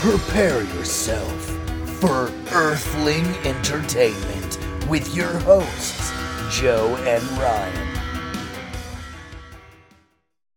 Prepare yourself for Earthling Entertainment with your hosts, Joe and Ryan.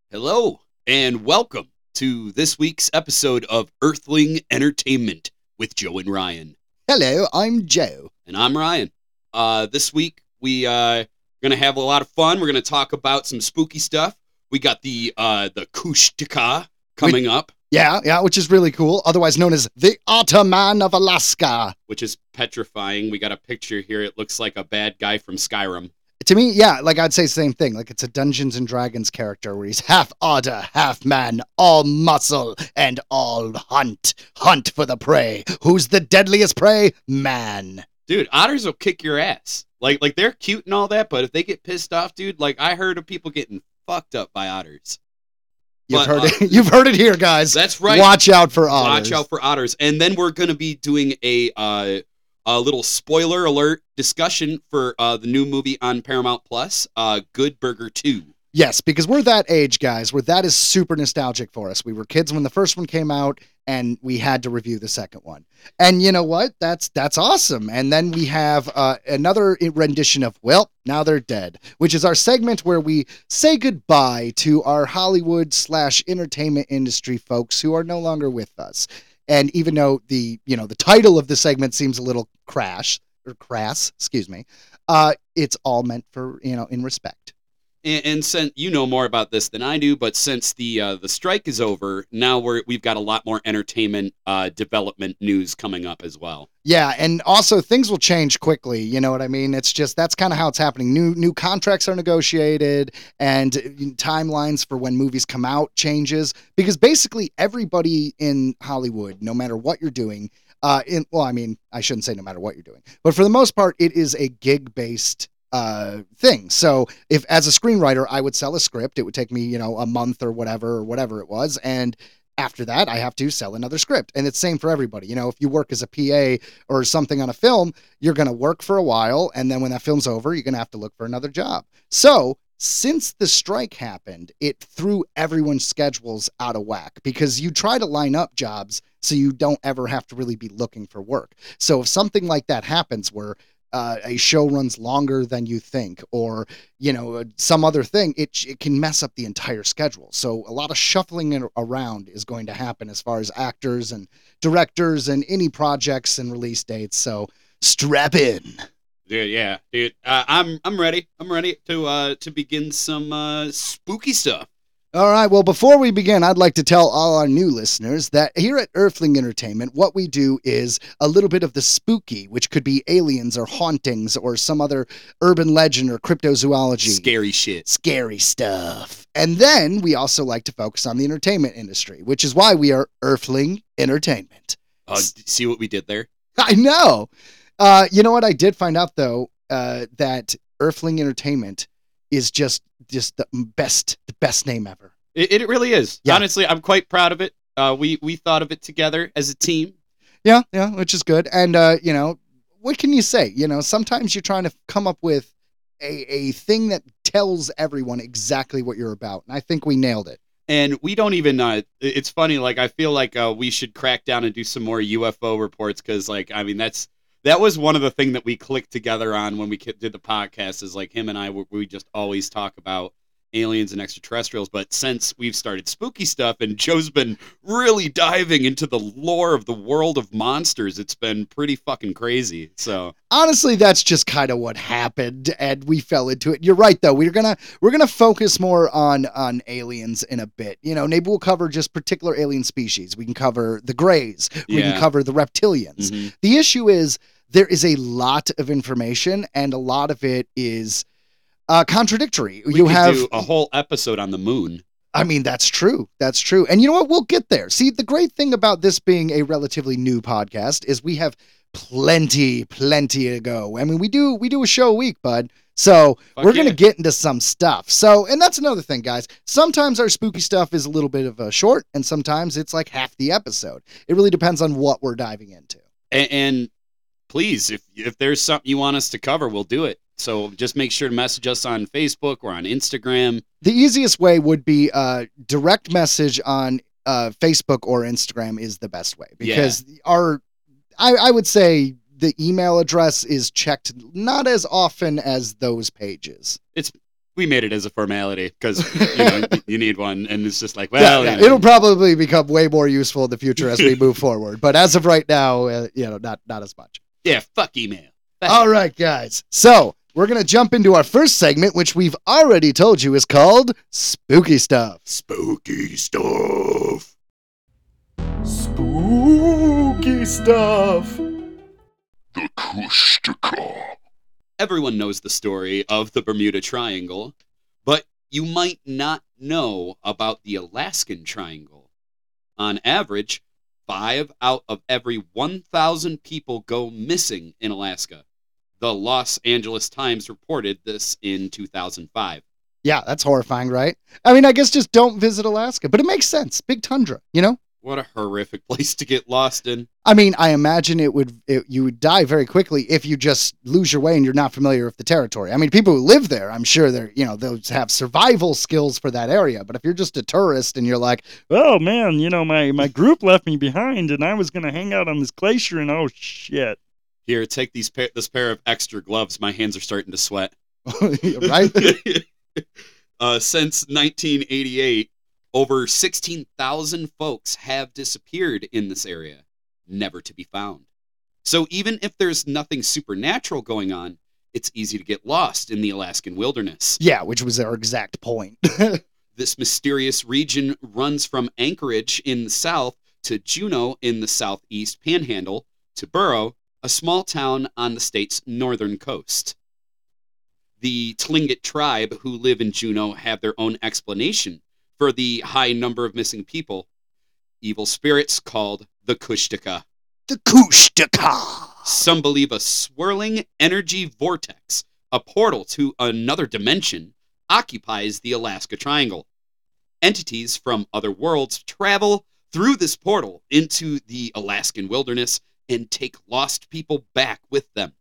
Hello, and welcome to this week's episode of Earthling Entertainment with Joe and Ryan. Hello, I'm Joe. And I'm Ryan. Uh, this week, we uh, going to have a lot of fun. We're going to talk about some spooky stuff. We got the uh, the Kushtaka coming up, Yeah, yeah, which is really cool. Otherwise known as the Otterman of Alaska. which is petrifying. We got a picture here. It looks like a bad guy from Skyrim. To me, yeah, like I'd say the same thing. Like it's a Dungeons and Dragons character where he's half otter, half man, all muscle, and all hunt. Hunt for the prey. Who's the deadliest prey? Man. Dude, otters will kick your ass. Like, like they're cute and all that, but if they get pissed off, dude, like I heard of people getting fucked up by otters. You've But, heard uh, it. You've heard it here, guys. That's right. Watch out for otters. Watch out for otters. And then we're going to be doing a uh, a little spoiler alert discussion for uh, the new movie on Paramount Plus, uh, Good Burger Two. Yes, because we're that age, guys, where that is super nostalgic for us. We were kids when the first one came out, and we had to review the second one. And you know what? That's that's awesome. And then we have uh, another rendition of "Well, Now They're Dead," which is our segment where we say goodbye to our Hollywood slash entertainment industry folks who are no longer with us. And even though the you know the title of the segment seems a little crash or crass, excuse me, uh, it's all meant for you know in respect. And, and since you know more about this than I do, but since the uh, the strike is over, now we're we've got a lot more entertainment uh, development news coming up as well. Yeah, and also things will change quickly. You know what I mean? It's just that's kind of how it's happening. New new contracts are negotiated, and timelines for when movies come out changes because basically everybody in Hollywood, no matter what you're doing, uh, in well, I mean, I shouldn't say no matter what you're doing, but for the most part, it is a gig based uh thing. So if as a screenwriter I would sell a script, it would take me, you know, a month or whatever or whatever it was and after that I have to sell another script. And it's same for everybody. You know, if you work as a PA or something on a film, you're going to work for a while and then when that film's over, you're going to have to look for another job. So, since the strike happened, it threw everyone's schedules out of whack because you try to line up jobs so you don't ever have to really be looking for work. So if something like that happens where uh, a show runs longer than you think, or you know uh, some other thing, it it can mess up the entire schedule. So a lot of shuffling around is going to happen as far as actors and directors and any projects and release dates. So strap in. Dude, yeah, dude, uh, I'm I'm ready. I'm ready to uh, to begin some uh, spooky stuff. All right. Well, before we begin, I'd like to tell all our new listeners that here at Earthling Entertainment, what we do is a little bit of the spooky, which could be aliens or hauntings or some other urban legend or cryptozoology. Scary shit. Scary stuff. And then we also like to focus on the entertainment industry, which is why we are Earthling Entertainment. Uh, see what we did there? I know. Uh, you know what? I did find out though uh, that Earthling Entertainment is just just the best the best name ever. It, it really is. Yeah. Honestly, I'm quite proud of it. Uh, we we thought of it together as a team. Yeah, yeah, which is good. And uh, you know, what can you say? You know, sometimes you're trying to come up with a a thing that tells everyone exactly what you're about, and I think we nailed it. And we don't even. Uh, it's funny. Like I feel like uh, we should crack down and do some more UFO reports because, like, I mean, that's that was one of the thing that we clicked together on when we did the podcast. Is like him and I. We, we just always talk about aliens and extraterrestrials. But since we've started spooky stuff, and Joe's been really diving into the lore of the world of monsters, it's been pretty fucking crazy. So honestly that's just kind of what happened and we fell into it you're right though we're gonna we're gonna focus more on on aliens in a bit you know maybe we'll cover just particular alien species we can cover the grays we Yeah. can cover the reptilians mhm. the issue is there is a lot of information and a lot of it is uh, contradictory we you have do a whole episode on the moon. I mean, that's true. That's true. And you know what? We'll get there. See, the great thing about this being a relatively new podcast is we have plenty, plenty to go. I mean, we do we do a show a week, bud. So Fuck we're gonna get into some stuff. So, and that's another thing, guys. Sometimes our spooky stuff is a little bit of a short, and sometimes it's like half the episode. It really depends on what we're diving into. and, and please if if there's something you want us to cover we'll do it so just make sure to message us on facebook or on instagram The easiest way would be uh, direct message on uh, Facebook or Instagram is the best way because our, I, I would say the email address is checked not as often as those pages. It's We made it as a formality because you know you need one, and it's just like, well, yeah, you yeah. know. it'll probably become way more useful in the future as we move forward. But as of right now, uh, you know, not not as much. yeah, fuck email. Fuck All right, guys. So we're gonna jump into our first segment, which we've already told you is called spooky stuff. spooky stuff. Spooky stuff. The Kushtaka. Everyone knows the story of the Bermuda Triangle, but you might not know about the Alaskan Triangle. On average, five out of every 1,000 people go missing in Alaska. The Los Angeles Times reported this in 2005. Yeah, that's horrifying, right? I mean, I guess just don't visit Alaska, but it makes sense. Big tundra, you know. What a horrific place to get lost in. I mean, I imagine it would it, you would die very quickly if you just lose your way and you're not familiar with the territory. I mean, people who live there, I'm sure they're you know they'll have survival skills for that area. But if you're just a tourist and you're like, oh man, you know my my group left me behind, and I was gonna hang out on this glacier, and oh shit. Here, take these pair, this pair of extra gloves. My hands are starting to sweat. right? uh, since 1988, over 16,000 folks have disappeared in this area, never to be found. So even if there's nothing supernatural going on, it's easy to get lost in the Alaskan wilderness. yeah, which was our exact point. This mysterious region runs from Anchorage in the south to Juneau in the southeast panhandle to Barrow, a small town on the state's northern coast. The Tlingit tribe who live in Juneau have their own explanation for the high number of missing people. Evil spirits called the Kushtaka. the Kushtaka. Some believe a swirling energy vortex, a portal to another dimension, occupies the Alaska Triangle. Entities from other worlds travel through this portal into the Alaskan wilderness and take lost people back with them.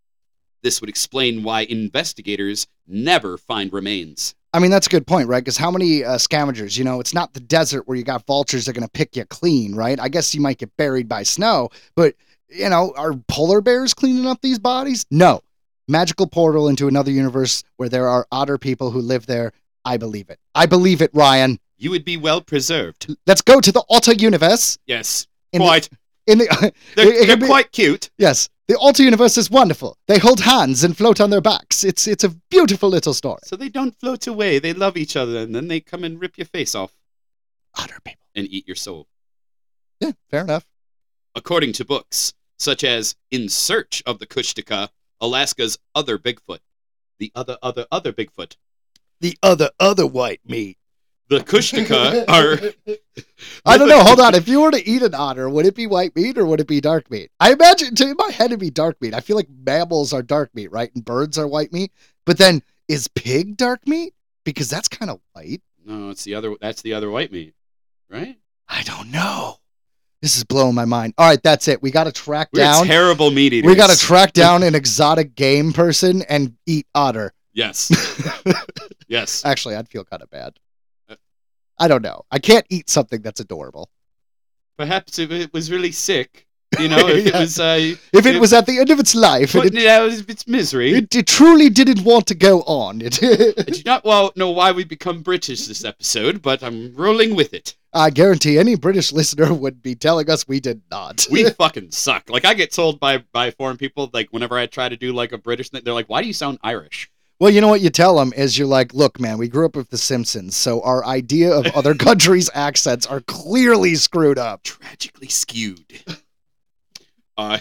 This would explain why investigators never find remains. I mean, that's a good point, right? Because how many uh, scavengers? You know, it's not the desert where you got vultures that are going to pick you clean, right? I guess you might get buried by snow, but you know, are polar bears cleaning up these bodies? No. Magical portal into another universe where there are otter people who live there. I believe it. I believe it, Ryan. You would be well preserved. Let's go to the otter universe. Yes, In the- quite. In the They're, it- it they're can be- quite cute. yes, the alter universe is wonderful. They hold hands and float on their backs. It's it's a beautiful little story. So they don't float away. They love each other, and then they come and rip your face off Otter people. and eat your soul. Yeah, fair enough. according to books such as In Search of the Kushtaka, Alaska's Other Bigfoot. The other, other, other Bigfoot. The other other white meat. The Kushtaka are. I don't know. Hold on. If you were to eat an otter, would it be white meat or would it be dark meat? I imagine to in my head it'd be dark meat. I feel like mammals are dark meat, right? And birds are white meat. But then is pig dark meat? Because that's kind of white. No, it's the other. That's the other white meat, right? I don't know. This is blowing my mind. All right, that's it. We got to track We're down. terrible meat eaters. We got to track down an exotic game person and eat otter. Yes, yes. Actually, I'd feel kind of bad. I don't know. I can't eat something that's adorable. Perhaps if it was really sick, you know, if it was. Uh, If it was at the end of its life putting it, it out of its misery. it, it truly didn't want to go on, it, I do not well know why we become British this episode, but I'm rolling with it. I guarantee any British listener would be telling us we did not. we fucking suck. Like I get told by by foreign people, like whenever I try to do like a British thing, they're like, "Why do you sound Irish?" Well, you know what you tell them is you're like, look, man, we grew up with The Simpsons, so our idea of other countries' accents are clearly screwed up. Tragically skewed. Uh,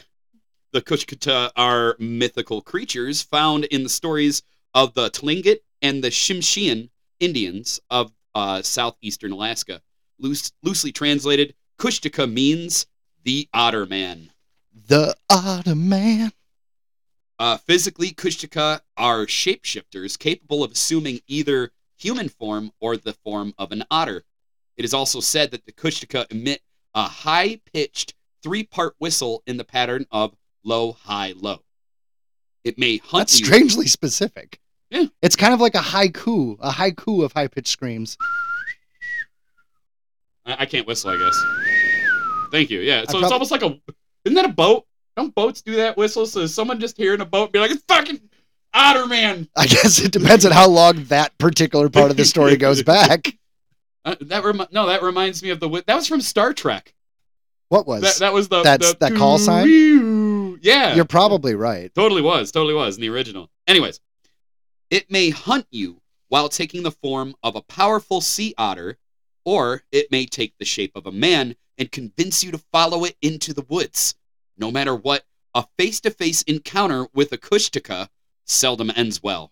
the Kushkata are mythical creatures found in the stories of the Tlingit and the Tsimshian Indians of uh, southeastern Alaska. Loose, loosely translated, Kushtaka means the Otter Man. The Otter Man. Uh, physically, Kushtaka are shapeshifters capable of assuming either human form or the form of an otter. It is also said that the Kushtaka emit a high pitched three part whistle in the pattern of low, high, low. It may hunt That's you. strangely specific. Yeah. It's kind of like a haiku, a haiku of high pitched screams. I, I can't whistle. I guess. Thank you. Yeah. So it's almost like a. Isn't that a boat? Don't boats do that whistle? So someone just hearing a boat be like, "It's fucking otter man." I guess it depends on how long that particular part of the story goes back. Uh, that remi- no, that reminds me of the. That was from Star Trek. What was? That that was the. That's the that call sign? Yeah. You're probably right. Totally was. Totally was in the original. Anyways, it may hunt you while taking the form of a powerful sea otter, or it may take the shape of a man and convince you to follow it into the woods. No matter what, a face to face encounter with a Kushtaka seldom ends well.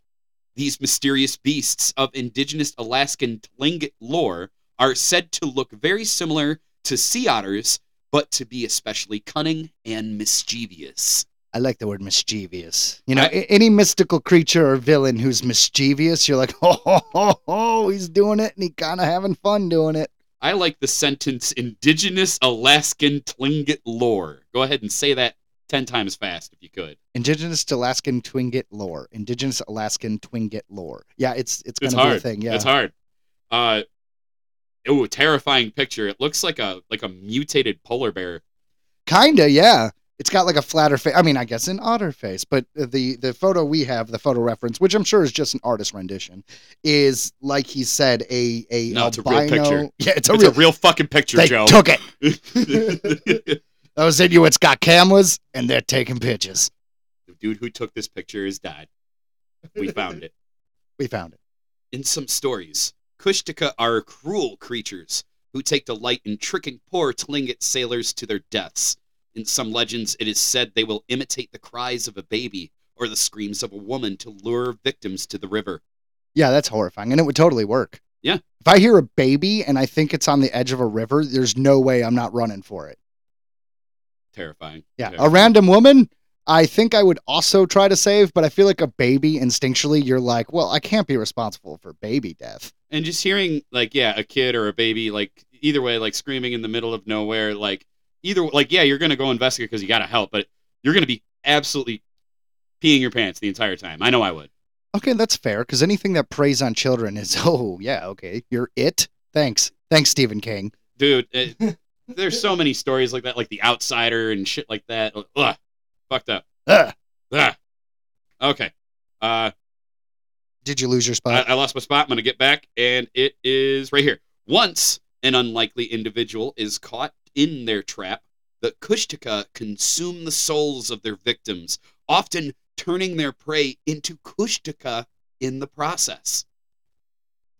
These mysterious beasts of indigenous Alaskan Tlingit lore are said to look very similar to sea otters, but to be especially cunning and mischievous. I like the word mischievous. You know, I- any mystical creature or villain who's mischievous, you're like, oh, ho, ho, ho, he's doing it and he kind of having fun doing it. I like the sentence indigenous Alaskan Tlingit lore. Go ahead and say that 10 times fast if you could. Indigenous Alaskan Twinget lore. Indigenous Alaskan Twinget lore. Yeah, it's it's It's gonna be a thing. Yeah, It's hard. Uh oh, terrifying picture. It looks like a like a mutated polar bear. kinda. Yeah, it's got like a flatter face. I mean, I guess an otter face, but the the photo we have, the photo reference, which I'm sure is just an artist rendition, is like he said, a a No, it's a real albino. picture. Yeah, it's a it's real. a real fucking picture, they Joe. took it. Those Inuits got cameras and they're taking pictures. the dude who took this picture is died. We found it. We found it. In some stories, Kushtaka are cruel creatures who take delight in tricking poor Tlingit sailors to their deaths. In some legends, it is said they will imitate the cries of a baby or the screams of a woman to lure victims to the river. Yeah, that's horrifying, and it would totally work. Yeah. If I hear a baby and I think it's on the edge of a river, there's no way I'm not running for it. Terrifying. Yeah, a random woman, I think I would also try to save, but I feel like a baby instinctually, you're like, well, I can't be responsible for baby death. And just hearing, like, yeah, a kid or a baby, like, either way, like, screaming in the middle of nowhere, like, either, like, yeah, you're going to go investigate because you got to help, but you're going to be absolutely peeing your pants the entire time. I know I would. Okay, that's fair, because anything that preys on children is, oh, yeah, okay, you're it. Thanks. Thanks, Stephen King. dude it, there's so many stories like that like the outsider and shit like that Ugh, fucked up Ugh. Ugh. okay uh Did you lose your spot? I lost my spot i'm gonna get back and it is right here once an unlikely individual is caught in their trap the kushtaka consume the souls of their victims often turning their prey into kushtaka in the process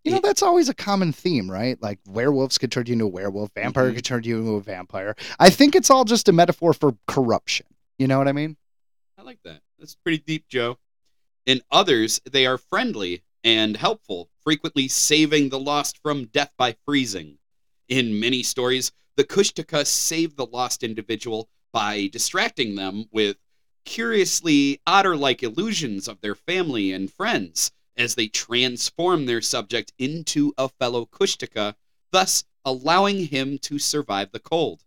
You know, that's always a common theme, right? Like werewolves could turn you into a werewolf, vampire Mhm. could turn you into a vampire. I think it's all just a metaphor for corruption. You know what I mean? I like that. That's pretty deep, Joe. In others, they are friendly and helpful, frequently saving the lost from death by freezing. In many stories, the Kushtaka save the lost individual by distracting them with curiously otter like illusions of their family and friends as they transform their subject into a fellow Kushtaka, thus allowing him to survive the cold.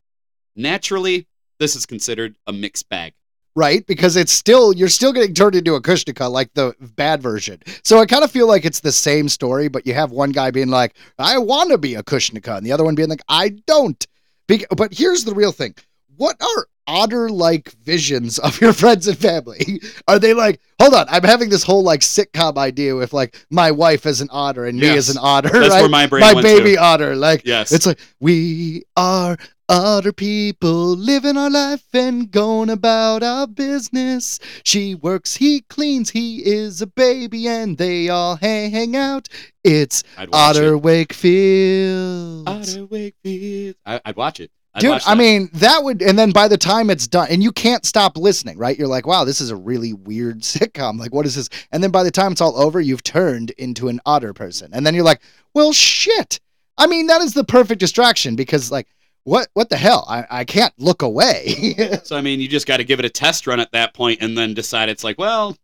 Naturally, this is considered a mixed bag. Right? Because it's still, you're still getting turned into a Kushtaka, like the bad version. So I kind of feel like it's the same story, but you have one guy being like, I want to be a Kushtaka, and the other one being like, I don't. Be- but here's the real thing what are otter like visions of your friends and family? Are they like, hold on, I'm having this whole like sitcom idea with like my wife as an otter and me Yes. as an otter, That's right? where my brain my baby to. otter. Like, Yes. it's like, we are otter people living our life and going about our business. She works, he cleans, he is a baby, and they all hang, hang out. It's Otter it. Wakefield. Otter Wakefield. I, I'd watch it. I'd Dude, I mean, that would, and then by the time it's done, and you can't stop listening, right? You're like, wow, this is a really weird sitcom. Like, what is this? And then by the time it's all over, you've turned into an otter person. And then you're like, well, shit. I mean, that is the perfect distraction because, like, what what the hell? I, I can't look away. So I mean, you just got to give it a test run at that point, and then decide it's like, well,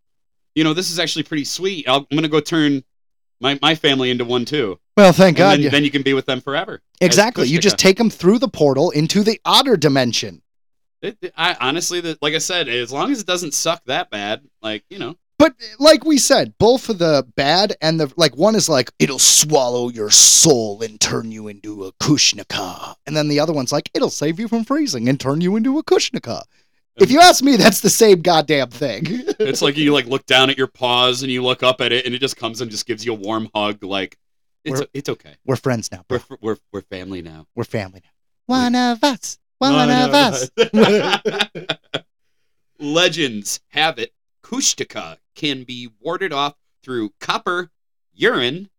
you know, this is actually pretty sweet. I'll, I'm gonna go turn my, my family into one too, well, thank and God. then, you- then you can be with them forever. exactly. You just take them through the portal into the otter dimension. It, it- I honestly, the, like I said, as long as it doesn't suck that bad, like you know, But like we said, both of the bad and the like one is like it'll swallow your soul and turn you into a Kushnika. And then the other one's like it'll save you from freezing and turn you into a Kushnika. If you ask me, that's the same goddamn thing. It's like you like look down at your paws and you look up at it and it just comes and just gives you a warm hug. Like it's We're- it's okay. We're friends now, bro. We're we're we're family now. We're family now. One of us. One, of us. Legends have it Kushtika can be warded off through copper, urine,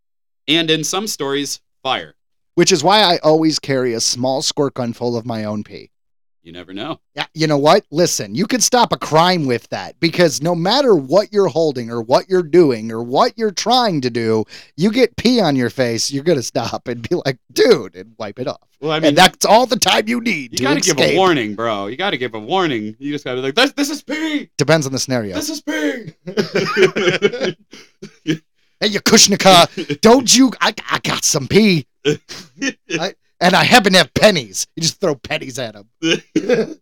and in some stories, fire. Which is why I always carry a small squirt gun full of my own pee. You never know. Yeah, you know what? Listen, you could stop a crime with that because no matter what you're holding or what you're doing or what you're trying to do, you get pee on your face, you're gonna stop and be like, dude, and wipe it off. Well, I mean, and that's all the time you need you to got to give a warning, bro. You got to give a warning. You just got to be like, this, this is pee. Depends on the scenario. This is pee. hey, you Kushnika, don't you? I, I got some pee, and I happen to have pennies. You just throw pennies at them.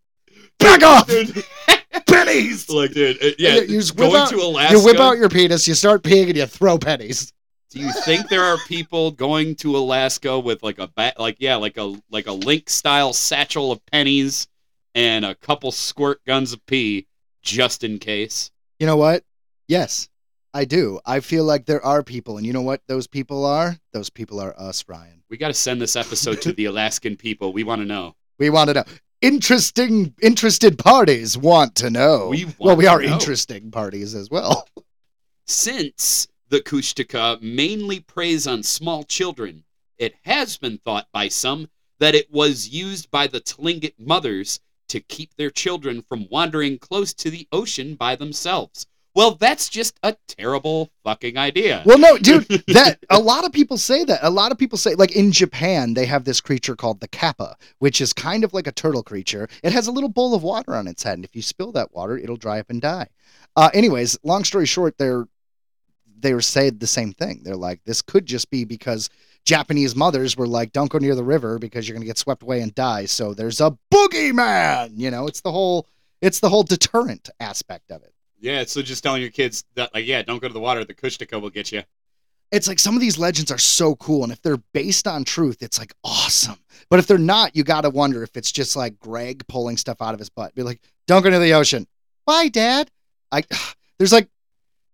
Back off, pennies. like, dude, uh, yeah, You- you just whip going out- to Alaska. You whip out your penis, you start peeing, and you throw pennies. Do you think there are people going to Alaska with like a bat, like yeah, like a like a link style satchel of pennies and a couple squirt guns of pee just in case? You know what? Yes, I do. I feel like there are people, and you know what those people are? Those people are us, Ryan. We got to send this episode to the Alaskan people. We want to know. We want to know. Interesting, interested parties want to know. We well, we are know. interesting parties as well. Since the Kushtaka mainly preys on small children, it has been thought by some that it was used by the Tlingit mothers to keep their children from wandering close to the ocean by themselves. Well, that's just a terrible fucking idea. Well, no, dude, that a lot of people say that. A lot of people say, like in Japan, they have this creature called the kappa, which is kind of like a turtle creature. It has a little bowl of water on its head, and if you spill that water, it'll dry up and die. Uh, anyways, long story short, they're they were saying the same thing. They're like, this could just be because Japanese mothers were like, don't go near the river because you're gonna get swept away and die. So there's a boogeyman. You know, it's the whole it's the whole deterrent aspect of it. Yeah, so just telling your kids that, like, yeah, don't go to the water. The Kushtaka will get you. it's like some of these legends are so cool and if they're based on truth it's like awesome. But if they're not you gotta wonder if it's just like greg pulling stuff out of his butt. Be like don't go to the ocean. Why dad? I there's like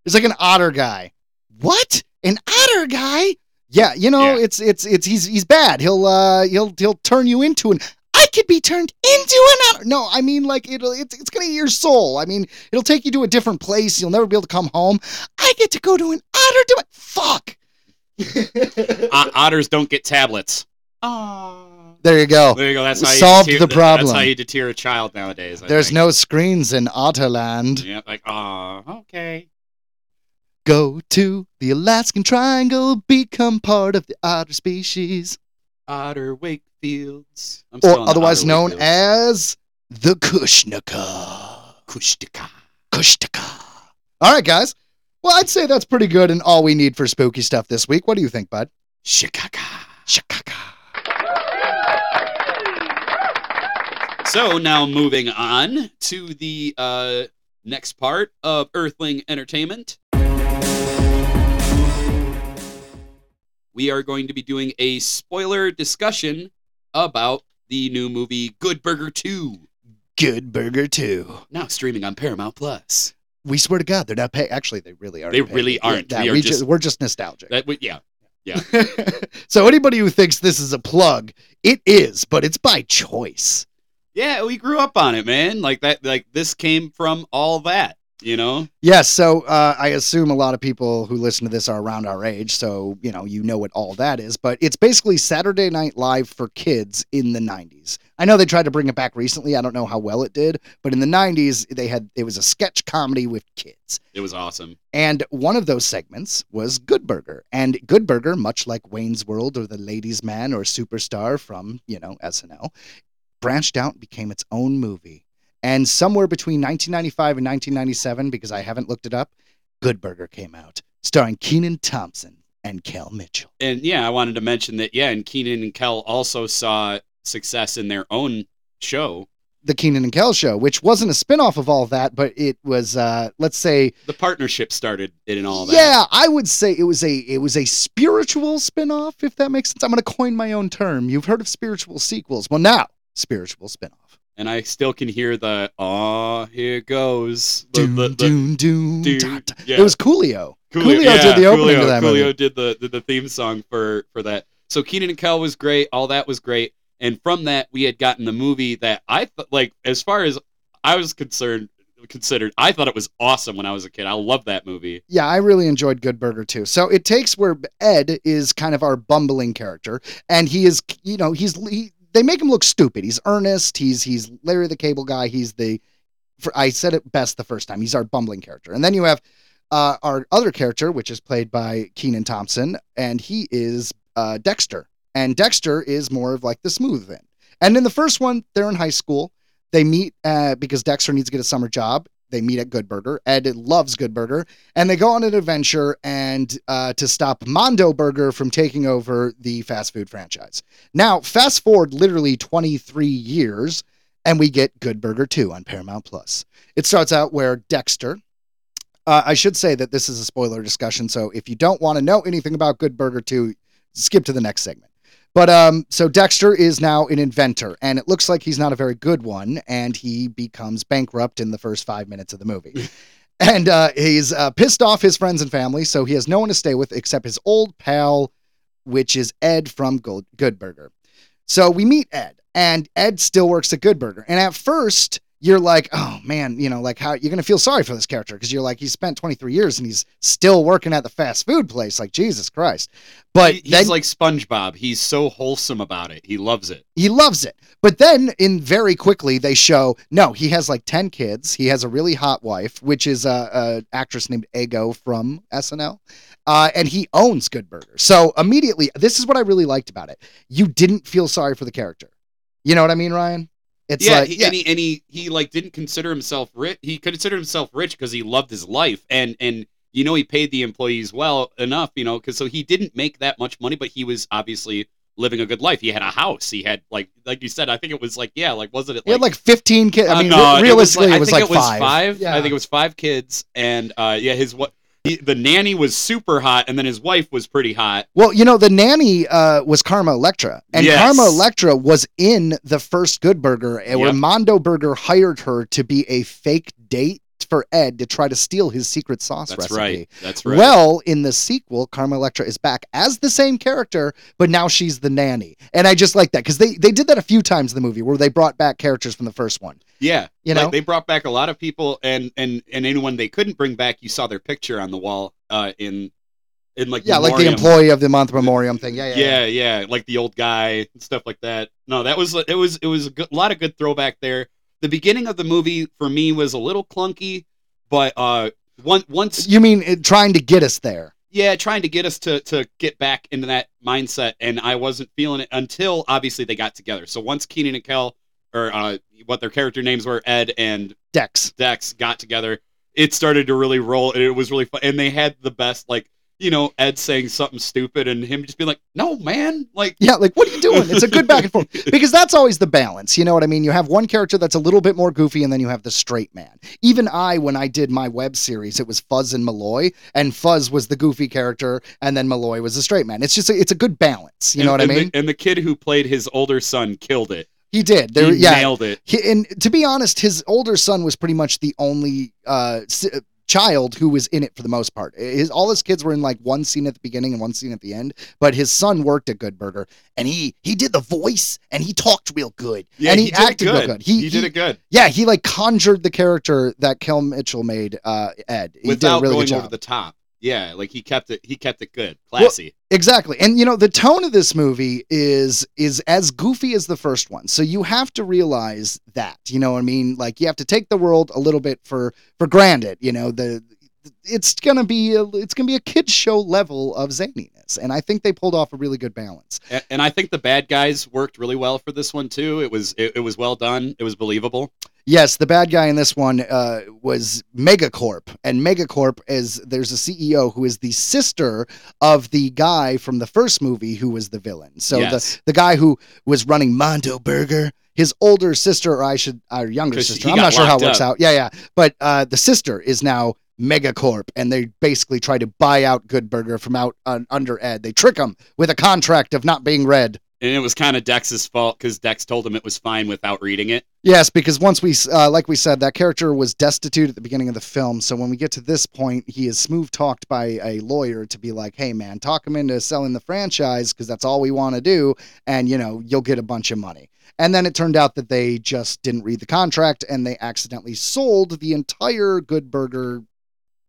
there's like an otter guy. What? An otter guy? Yeah you know Yeah. it's it's it's he's he's bad. He'll uh he'll he'll turn you into an could be turned into an otter. No, I mean like it'll it's, it's gonna eat your soul. I mean it'll take you to a different place. You'll never be able to come home. I get to go to an otter. Do it. Fuck. O- otters don't get tablets. Oh. There you go. There you go. That's how you Solved deter- the problem. That's how you deter a child nowadays. I There's think. no screens in Otterland. Yeah, like, oh, okay. Go to the Alaskan Triangle, become part of the otter species, Otter Wakefields. I'm or otherwise known Wakefields. as the Kushnaka. Kushtaka. Kushtaka. All right, guys. Well, I'd say that's pretty good and all we need for spooky stuff this week. What do you think, bud? Chicago. Shakaka. So now moving on to the uh, next part of Earthling Entertainment. We are going to be doing a spoiler discussion about the new movie Good Burger 2, Good Burger 2. now streaming on Paramount Plus. We swear to God, they're not paying. Actually, they really aren't. They paying. really aren't. that- We are we just- ju- we're just nostalgic. That would yeah. so anybody who thinks this is a plug, it is, but it's by choice. Yeah, we grew up on it, man. Like that like this came from all that, you know? Yes, so uh, I assume a lot of people who listen to this are around our age, so you know you know what all that is. But it's basically Saturday Night Live for kids in the '90s. I know they tried to bring it back recently. I don't know how well it did, but in the '90s they had it was a sketch comedy with kids. It was awesome. And one of those segments was Good Burger. And Good Burger, much like Wayne's World or The Ladies' Man or Superstar from, you know, SNL, branched out and became its own movie. And somewhere between 1995 and 1997, because I haven't looked it up, Good Burger came out, starring Kenan Thompson and Kel Mitchell. And yeah, I wanted to mention that yeah, and Kenan and Kel also saw success in their own show the Kenan and Kel show, which wasn't a spin-off of all that, but it was uh let's say The partnership started it and all that. Yeah, I would say it was a it was a spiritual spin-off, if that makes sense. I'm gonna coin my own term. You've heard of spiritual sequels. Well now, spiritual spin-off. And I still can hear the "Ah, here goes." The, Doom, the, the, doom, doom, da, da. yeah. It was Coolio. Coolio, Coolio did the opening Coolio, to that Coolio movie. did the, the the theme song for for that. So Kenan and Kel was great. All that was great. And from that, we had gotten the movie that I th- like. As far as I was concerned, considered, I thought it was awesome when I was a kid. I love that movie. Yeah, I really enjoyed Good Burger too. So it takes where Ed is kind of our bumbling character, and he is, you know, he's he, they make him look stupid. He's earnest. He's he's Larry the Cable Guy. He's the, for, I said it best the first time. He's our bumbling character, and then you have uh, our other character, which is played by Kenan Thompson, and he is uh, Dexter, and Dexter is more of like the smooth end. And in the first one, they're in high school. They meet uh, because Dexter needs to get a summer job. They meet at Good Burger. Ed loves Good Burger, and they go on an adventure and uh, to stop Mondo Burger from taking over the fast food franchise. Now, fast forward literally 23 years, and we get Good Burger 2 on Paramount Plus. It starts out where Dexter. Uh, I should say that this is a spoiler discussion, so if you don't want to know anything about Good Burger 2, skip to the next segment. But um, so Dexter is now an inventor, and it looks like he's not a very good one, and he becomes bankrupt in the first five minutes of the movie. and uh, he's uh, pissed off his friends and family, so he has no one to stay with except his old pal, which is Ed from Good, Good Burger. So we meet Ed, and Ed still works at Good Burger. And at first, you're like, oh man, you know, like how you're gonna feel sorry for this character because you're like, he spent 23 years and he's still working at the fast food place. Like Jesus Christ! But He- he's then like SpongeBob. He's so wholesome about it. He loves it. he loves it. But then, in very quickly, they show no, he has like 10 kids. He has a really hot wife, which is a, a actress named Ego from SNL. Uh, and he owns Good Burger. So immediately, this is what I really liked about it. You didn't feel sorry for the character. You know what I mean, Ryan? It's yeah, like, he, yeah, and he and he he like didn't consider himself rich. He considered himself rich because he loved his life, and and you know he paid the employees well enough, you know, because so he didn't make that much money, but he was obviously living a good life. He had a house. He had like like you said. I think it was like yeah, like wasn't it? he had like 15 kids. I Uh, mean, no, re- realistically, I it was think like, it was five. five. Yeah. I think it was five kids, and uh, yeah, his what. He, the nanny was super hot, and then his wife was pretty hot. Well, you know, the nanny uh, was Carmen Electra, and Yes. Carmen Electra was in the first Good Burger, uh, where Mondo Burger hired her to be a fake date for Ed to try to steal his secret sauce That's recipe. right. That's right. Well, in the sequel, Carmen Electra is back as the same character, but now she's the nanny, and I just like that because they they did that a few times in the movie where they brought back characters from the first one. Yeah, You like, know? they brought back a lot of people, and and and anyone they couldn't bring back, you saw their picture on the wall, uh, in in like Yeah, like the employee of the month memoriam thing. Yeah, yeah, yeah. Yeah, yeah, like the old guy and stuff like that. No, that was it was it was a good, lot of good throwback there. The beginning of the movie for me was a little clunky, but uh, one once You mean it, trying to get us there? yeah, trying to get us to to get back into that mindset, and I wasn't feeling it until obviously they got together. So once Kenan and Kel, or uh, what their character names were, Ed and Dex. Dex got together, it started to really roll, and it was really fun. And they had the best, like you know, Ed saying something stupid, and him just being like, "No, man!" Like, Yeah, like what are you doing? It's a good back and forth because that's always the balance. You know what I mean? You have one character that's a little bit more goofy, and then you have the straight man. Even I, when I did my web series, it was Fuzz and Malloy, and Fuzz was the goofy character, and then Malloy was the straight man. It's just a, it's a good balance. You know what I mean? The, and the kid who played his older son killed it. he did. There, he yeah. nailed it. He, and to be honest, his older son was pretty much the only uh, child who was in it for the most part. His all his kids were in like one scene at the beginning and one scene at the end, but his son worked at Good Burger and he he did the voice and he talked real good Yeah, and he, it acted real good. He, did it good Yeah, he like conjured the character that Kel Mitchell made. Uh, Ed he without did a really going good job. over the top. Yeah, like he kept it. He kept it good, classy. Exactly. And you know, the tone of this movie is is as goofy as the first one. So you have to realize that. You know what I mean? Like you have to take the world a little bit for for granted, you know, the it's going to be a, it's going to be a kids show level of zaniness. And I think they pulled off a really good balance. A- and I think the bad guys worked really well for this one too. It was it, it was well done. It was believable. Yes, the bad guy in this one uh, was Megacorp, and Megacorp is there's a CEO who is the sister of the guy from the first movie who was the villain. So Yes. the the guy who was running Mondo Burger, his older sister, or I should, our younger sister. I'm not sure how it works up. out. Yeah, yeah. But uh, the sister is now Megacorp, and they basically try to buy out Good Burger from out uh, under Ed. They trick him with a contract of not being read. And it was kind of Dex's fault because Dex told him it was fine without reading it. Yes, because once we, uh, like we said, that character was destitute at the beginning of the film. So when we get to this point, he is smooth talked by a lawyer to be like, "Hey, man, talk him into selling the franchise because that's all we want to do, and you know you'll get a bunch of money." And then it turned out that they just didn't read the contract and they accidentally sold the entire Good Burger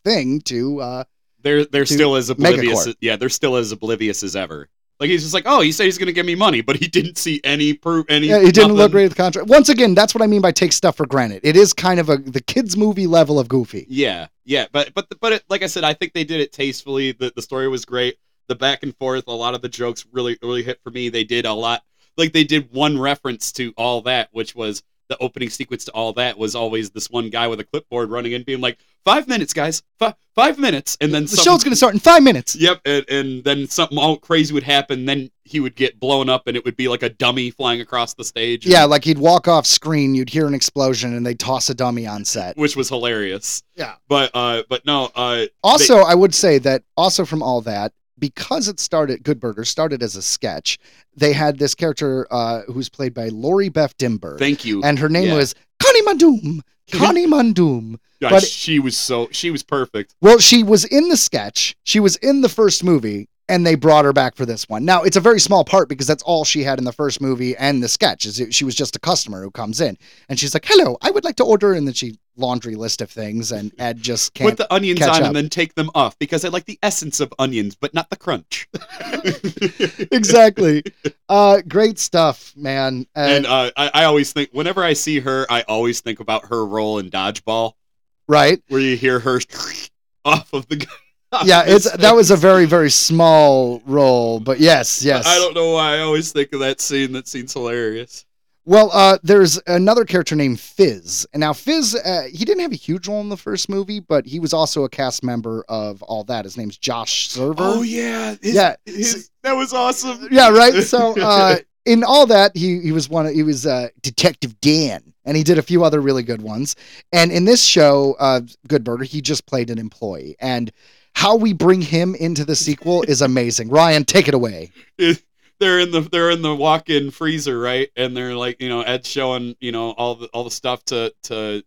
thing to. Uh, They're they're To still as oblivious. Megacorp. yeah, they're still as oblivious as ever. Like he's just like, oh, he said he's gonna give me money, but he didn't see any proof. Any. yeah, he didn't look nothing. great at the contract. Once again, that's what I mean by take stuff for granted. It is kind of a the kids movie level of goofy. Yeah, yeah, but but but it, like I said, I think they did it tastefully. The the story was great. The back and forth, a lot of the jokes really really hit for me. They did a lot. Like they did one reference to all that, which was the opening sequence to all that was always this one guy with a clipboard running in, being like, five minutes, guys, five five minutes, and then The show's going to start in five minutes. Yep, and, and then something all crazy would happen. Then he would get blown up, and it would be like a dummy flying across the stage. Yeah, like he'd walk off screen, you'd hear an explosion, and they'd toss a dummy on set. which was hilarious. Yeah. but uh, but no, uh, Also, I would say that also from all that, because it started, Good Burger started as a sketch, they had this character uh, who's played by Lori Beth Denberg, thank you. and her name Yeah. was Connie Mandoom. Connie Mandoom. Gosh, but- she was so she was perfect. Well, she was in the sketch. She was in the first movie, and they brought her back for this one. Now, it's a very small part because that's all she had in the first movie and the sketch. Is it- she was just a customer who comes in, and she's like, "Hello, I would like to order," and then she laundry list of things, and Ed just can't. Put the onions on up. and then take them off because I like the essence of onions, but not the crunch. exactly. Uh, great stuff, man. and And, uh, I, I always think whenever I see her, I always think about her role in Dodgeball, right? where you hear her off of the. Yeah, it's that was a very very small role, but yes, yes. I don't know why I always think of that scene. That scene's hilarious. Well, uh, there's another character named Fizz, and now Fizz, uh, he didn't have a huge role in the first movie, but he was also a cast member of all that. His name's Josh Server. Oh yeah, his, Yeah. his, that was awesome. yeah, right. So uh, in all that, he he was one. Of, he was uh, Detective Dan, and he did a few other really good ones. And in this show, uh, Good Burger, he just played an employee, and how we bring him into the sequel is amazing. Ryan, take it away. they're in the they're in the walk-in freezer, right? And they're like, you know, Ed's showing, you know, all the all the stuff to to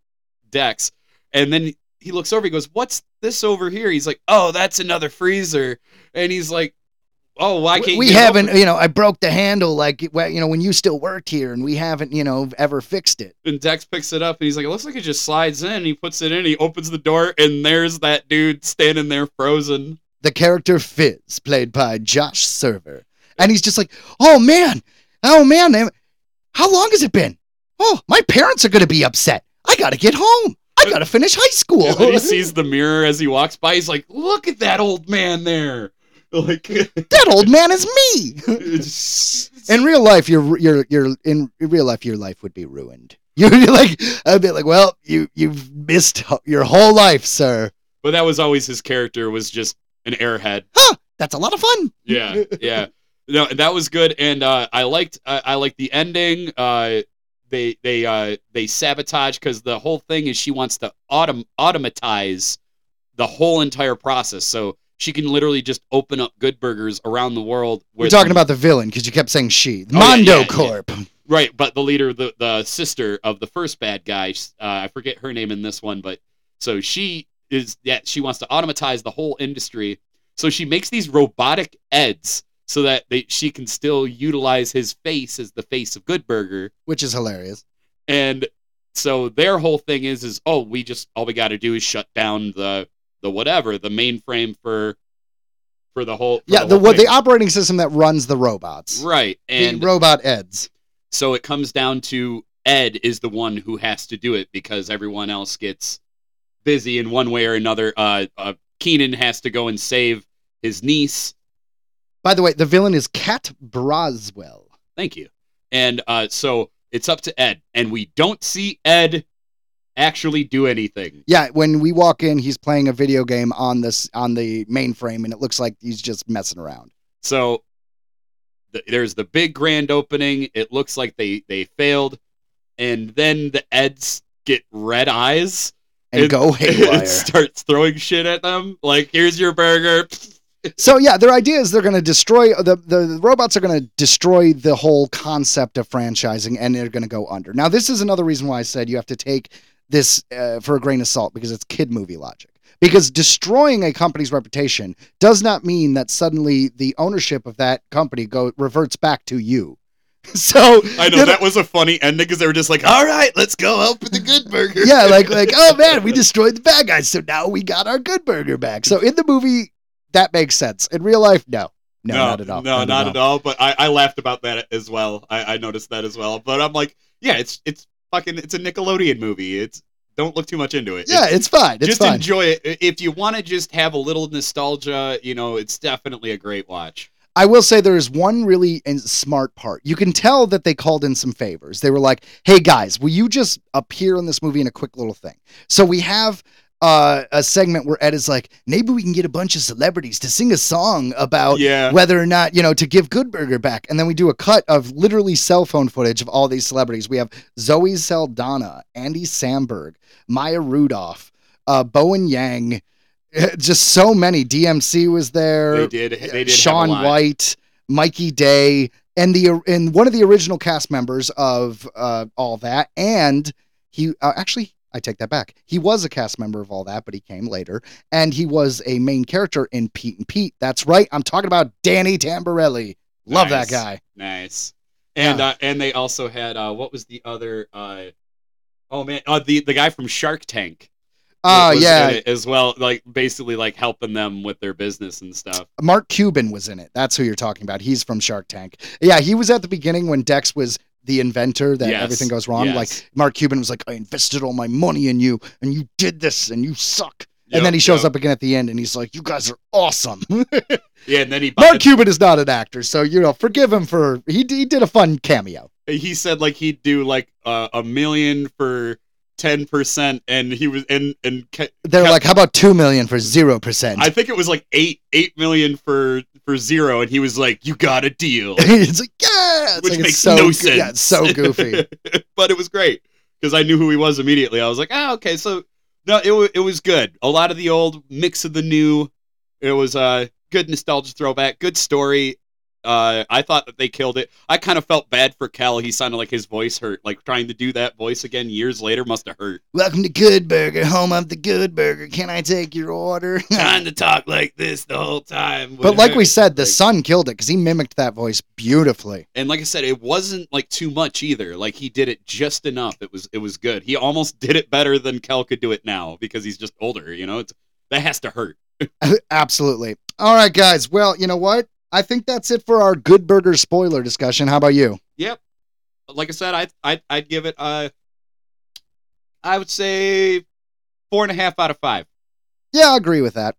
Dex, and then he looks over. He goes, "What's this over here?" He's like, "Oh, that's another freezer." And he's like, "Oh, why can't we you haven't, open-" you know, I broke the handle like you know when you still worked here, and we haven't, you know, ever fixed it. And Dex picks it up, and he's like, "It looks like it just slides in." He puts it in. He opens the door, and there's that dude standing there frozen. The character Fizz, played by Josh Server, and he's just like, "Oh man, oh man, how long has it been? Oh, my parents are gonna be upset. I gotta get home. I gotta finish high school." Then he sees the mirror as he walks by. He's like, "Look at that old man there!" Like, that old man is me. in real life, your your your in real life, your life would be ruined. You're like, I'd be like, well, you you've missed your whole life, sir. But that was always his character was just an airhead. Huh, that's a lot of fun. Yeah, yeah. No, that was good, and uh, I liked I, I liked the ending. Uh, they they uh, they sabotage because the whole thing is she wants to autom- automatize the whole entire process, so she can literally just open up good burgers around the world. We're talking about the villain because you kept saying she, Oh, Mondo yeah, yeah. Corp. right, but the leader, the the sister of the first bad guy, uh, I forget her name in this one, but so she is yeah she wants to automatize the whole industry so she makes these robotic eds so that they, she can still utilize his face as the face of good burger which is hilarious. and so their whole thing is is oh we just all we got to do is shut down the the whatever the mainframe for for the whole for Yeah, the whole what the operating system that runs the robots, right and the robot eds. so it comes down to Ed is the one who has to do it because everyone else gets busy in one way or another. Uh, uh, Kenan has to go and save his niece. By the way, the villain is Kat Broswell. Thank you. And uh, so it's up to Ed, and we don't see Ed actually do anything. Yeah, when we walk in, he's playing a video game on this on the mainframe, and it looks like he's just messing around. So th- there's the big grand opening. It looks like they they failed. and then the Eds get red eyes and go haywire. And starts throwing shit at them. Like, here's your burger. So yeah, their idea is they're going to destroy the, the the robots are going to destroy the whole concept of franchising, and they're going to go under. Now, this is another reason why I said you have to take this uh, for a grain of salt because it's kid movie logic. Because destroying a company's reputation does not mean that suddenly the ownership of that company go reverts back to you. So I know that was a funny ending because they were just like, "All right, let's go help with the good burger." yeah, like like oh man, we destroyed the bad guys, so now we got our good burger back. So in the movie, that makes sense. In real life, no, no, not at all. No, not, at all. But I, I laughed about that as well. I, I noticed that as well. But I'm like, yeah, it's it's fucking it's a Nickelodeon movie. It's don't look too much into it. Yeah, it's fine. It's just fine. enjoy it. If you want to just have a little nostalgia, you know, it's definitely a great watch. I will say there is one really smart part. You can tell that they called in some favors. They were like, "Hey guys, will you just appear in this movie in a quick little thing?" So we have uh, a segment where Ed is like, "Maybe we can get a bunch of celebrities to sing a song about Yeah. whether or not you know to give Good Burger back." And then we do a cut of literally cell phone footage of all these celebrities. We have Zoe Saldana, Andy Samberg, Maya Rudolph, uh, Bowen Yang. Just so many. DMC was there. They did. They did. Sean. White, Mikey Day, and the and one of the original cast members of uh, all that, and he uh, actually. I take that back. He was a cast member of all that, but he came later, and he was a main character in Pete and Pete. That's right. I'm talking about Danny Tamberelli. Love Nice. that guy. Nice. And Yeah. uh, and they also had uh, what was the other? Uh, oh man, uh, the the guy from Shark Tank. Oh yeah, as well. Like basically like helping them with their business and stuff. Mark Cuban was in it. That's who you're talking about. He's from Shark Tank. Yeah, he was at the beginning when Dex was the inventor that Yes. everything goes wrong. Yes. Like Mark Cuban was like, I invested all my money in you and you did this and you suck. Yep, and then he shows yep. up again at the end and he's like, You guys are awesome. Yeah, and then he Mark Cuban is not an actor, so you know, forgive him for he, he did a fun cameo. he said like he'd do like uh, a million for ten percent, and he was and and They're like, How about two million for zero percent? I think it was like eight eight million for for zero, and he was like, "You got a deal," it's like, yeah, it's which like, makes so no sense. Yeah, it's so goofy. but it was great because I knew who he was immediately. I was like, "Ah, okay." So no, it it was good. A lot of the old, mix of the new. It was a uh, good nostalgia throwback, good story. Uh, I thought that they killed it. I kind of felt bad for Kel. He sounded like his voice hurt. Like trying to do that voice again years later must have hurt. Welcome to Good Burger, home of the Good Burger. Can I take your order? trying to talk like this the whole time. But like we said, the hurt. son killed it because he mimicked that voice beautifully. and like I said, it wasn't like too much either. Like he did it just enough. It was it was good. He almost did it better than Kel could do it now because he's just older. You know, it's that has to hurt. Absolutely. All right, guys. Well, you know what? I think that's it for our Good Burger spoiler discussion. How about you? Yep. Like I said, I I I'd give it uh, I would say four and a half out of five. Yeah, I agree with that.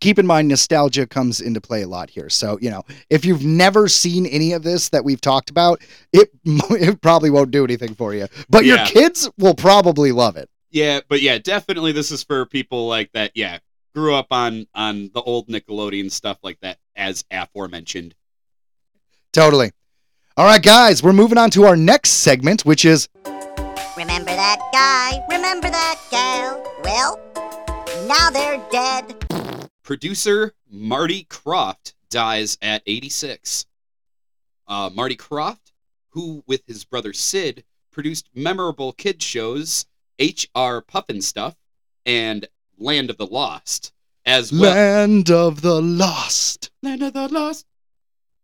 Keep in mind, nostalgia comes into play a lot here. So, you know, if you've never seen any of this that we've talked about, it, it probably won't do anything for you. But your kids will probably love it. Yeah, but yeah, definitely this is for people like that. Yeah, grew up on on the old Nickelodeon stuff like that, as aforementioned. Totally. All right, guys, we're moving on to our next segment, which is Remember that guy? Remember that gal? Well, now they're dead. Producer Marty Krofft dies at 86. Uh, Marty Krofft, who with his brother Sid produced memorable kid shows H.R. Pufnstuf and Land of the Lost, as well. Land of the Lost. Land of the Lost.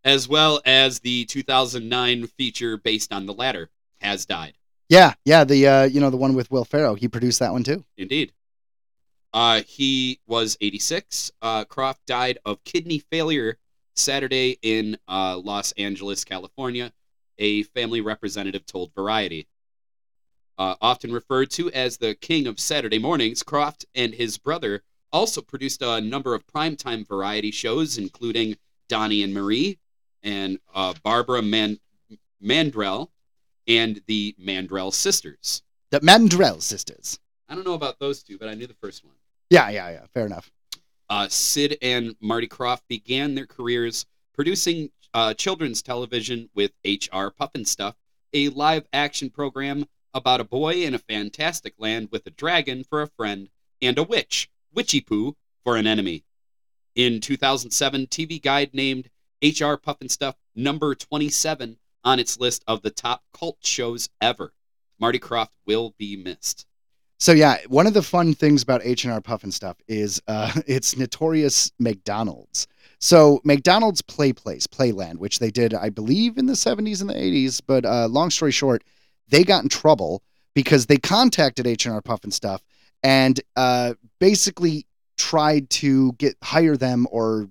As well as the 2009 feature based on the latter, has died. Yeah, yeah, the uh, you know, the one with Will Ferrell. He produced that one too. Indeed. Uh, he was 86. Uh, Krofft died of kidney failure Saturday in uh, Los Angeles, California. A family representative told Variety. Uh, often referred to as the king of Saturday mornings, Krofft and his brother also produced a number of primetime variety shows, including Donnie and Marie and uh, Barbara Man- Mandrell and the Mandrell sisters. The Mandrell sisters. I don't know about those two, but I knew the first one. Yeah, yeah, yeah. Fair enough. Uh, Sid and Marty Krofft began their careers producing uh, children's television with H.R. Pufnstuf a live action program about a boy in a fantastic land with a dragon for a friend and a witch, Witchy Poo, for an enemy. In 2007, TV Guide named HR Pufnstuf number 27 on its list of the top cult shows ever. Marty Krofft will be missed. So yeah, one of the fun things about H and R Pufnstuf is uh, it's notorious McDonald's. So McDonald's Play Place, Playland, which they did, I believe, in the '70s and the '80s. But uh, long story short, they got in trouble because they contacted H and R Pufnstuf, and uh, basically tried to get hire them or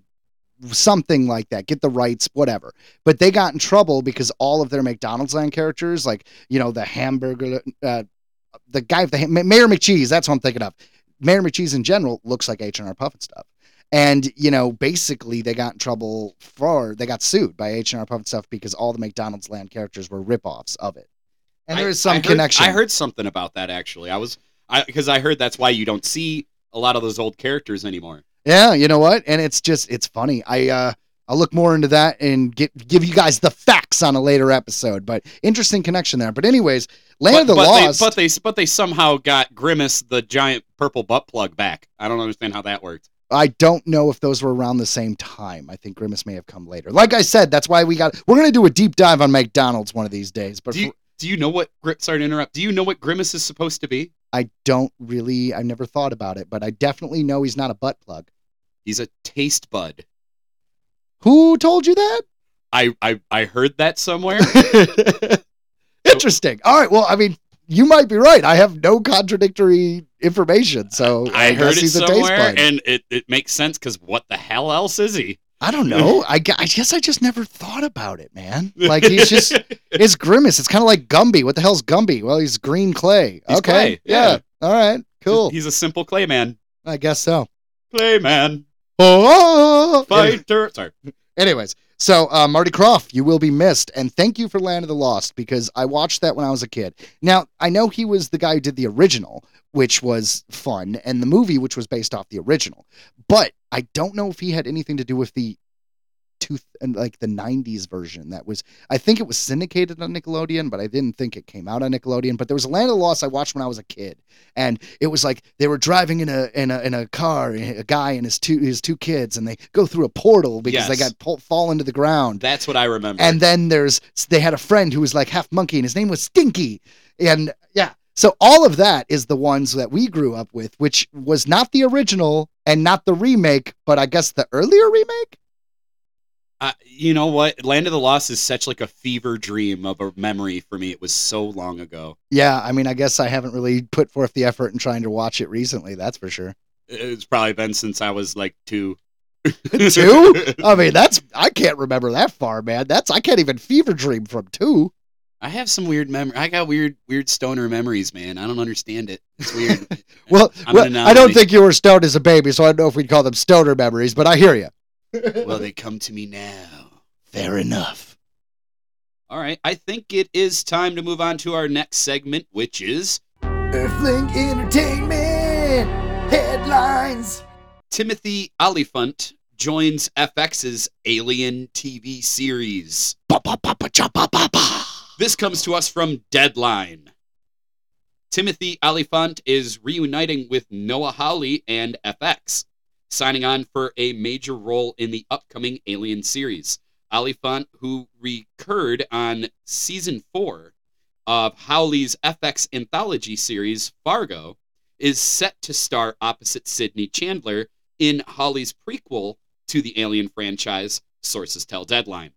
something like that, get the rights, whatever. But they got in trouble because all of their McDonald's land characters, like you know the hamburger, uh, the guy, the Mayor McCheese, that's what I'm thinking of. Mayor McCheese in general looks like H and R Pufnstuf. And you know, basically, they got in trouble for they got sued by H and R Pufnstuf because all the McDonald's land characters were ripoffs of it. And there I- is some I heard- connection. I heard something about that actually. I was I because I heard that's why you don't see a lot of those old characters anymore. Yeah, you know what? And it's just it's funny. I uh I'll look more into that and get give you guys the facts on a later episode. But interesting connection there. But anyways, Land but, of the but Lost. They, but they but they somehow got Grimace the giant purple butt plug back. I don't understand how that worked. I don't know if those were around the same time. I think Grimace may have come later. Like I said, that's why we got we're gonna do a deep dive on McDonald's one of these days. But Do you do you know what sorry to interrupt? Do you know what Grimace is supposed to be? I don't really I never thought about it, but I definitely know he's not a butt plug. He's a taste bud. Who told you that? I I, I heard that somewhere. Interesting. All right. Well, I mean, you might be right. I have no contradictory information, so I, I heard it he's a taste somewhere, bud. and it, it makes sense because what the hell else is he? I don't know. I, I guess I just never thought about it, man. Like he's just it's Grimace. It's kind of like Gumby. What the hell's Gumby? Well, he's green clay. He's okay. clay, yeah. All right. Cool. He's a simple clay man. I guess so. Clay man, Oh, fighter. Sorry. Anyways, so uh, Marty Krofft, you will be missed, and thank you for Land of the Lost because I watched that when I was a kid. Now I know he was the guy who did the original, which was fun, and the movie, which was based off the original, but I don't know if he had anything to do with the tooth and like the 90s version that was i think it was syndicated on nickelodeon but i didn't think it came out on nickelodeon but there was a land of lost i watched when i was a kid and it was like they were driving in a in a in a car a guy and his two his two kids and they go through a portal because they got pull, fall into the ground That's what I remember. and then there's they had a friend who was like half monkey and his name was Stinky. And yeah, so all of that is the ones that we grew up with, which was not the original and not the remake, but I guess the earlier remake. Uh, you know what? Land of the Lost is such like a fever dream of a memory for me. It was so long ago. Yeah, I mean, I guess I haven't really put forth the effort in trying to watch it recently. That's for sure. It's probably been since I was like two. Two? I mean, that's I can't remember that far, man. That's I can't even fever dream from two. I have some weird memory. I got weird, weird stoner memories, man. I don't understand it. It's weird. Well, I'm well I don't think you were stoned as a baby, so I don't know if we'd call them stoner memories, but I hear you. Well, they come to me now. Fair enough. All right. I think it is time to move on to our next segment, which is Earthling Entertainment headlines. Timothy Olyphant joins FX's Alien TV series. This comes to us from Deadline. Timothy Olyphant is reuniting with Noah Hawley and FX, signing on for a major role in the upcoming Alien series. Olyphant, who recurred on season four of Hawley's FX anthology series Fargo, is set to star opposite Sydney Chandler in Hawley's prequel to the Alien franchise, sources tell Deadline.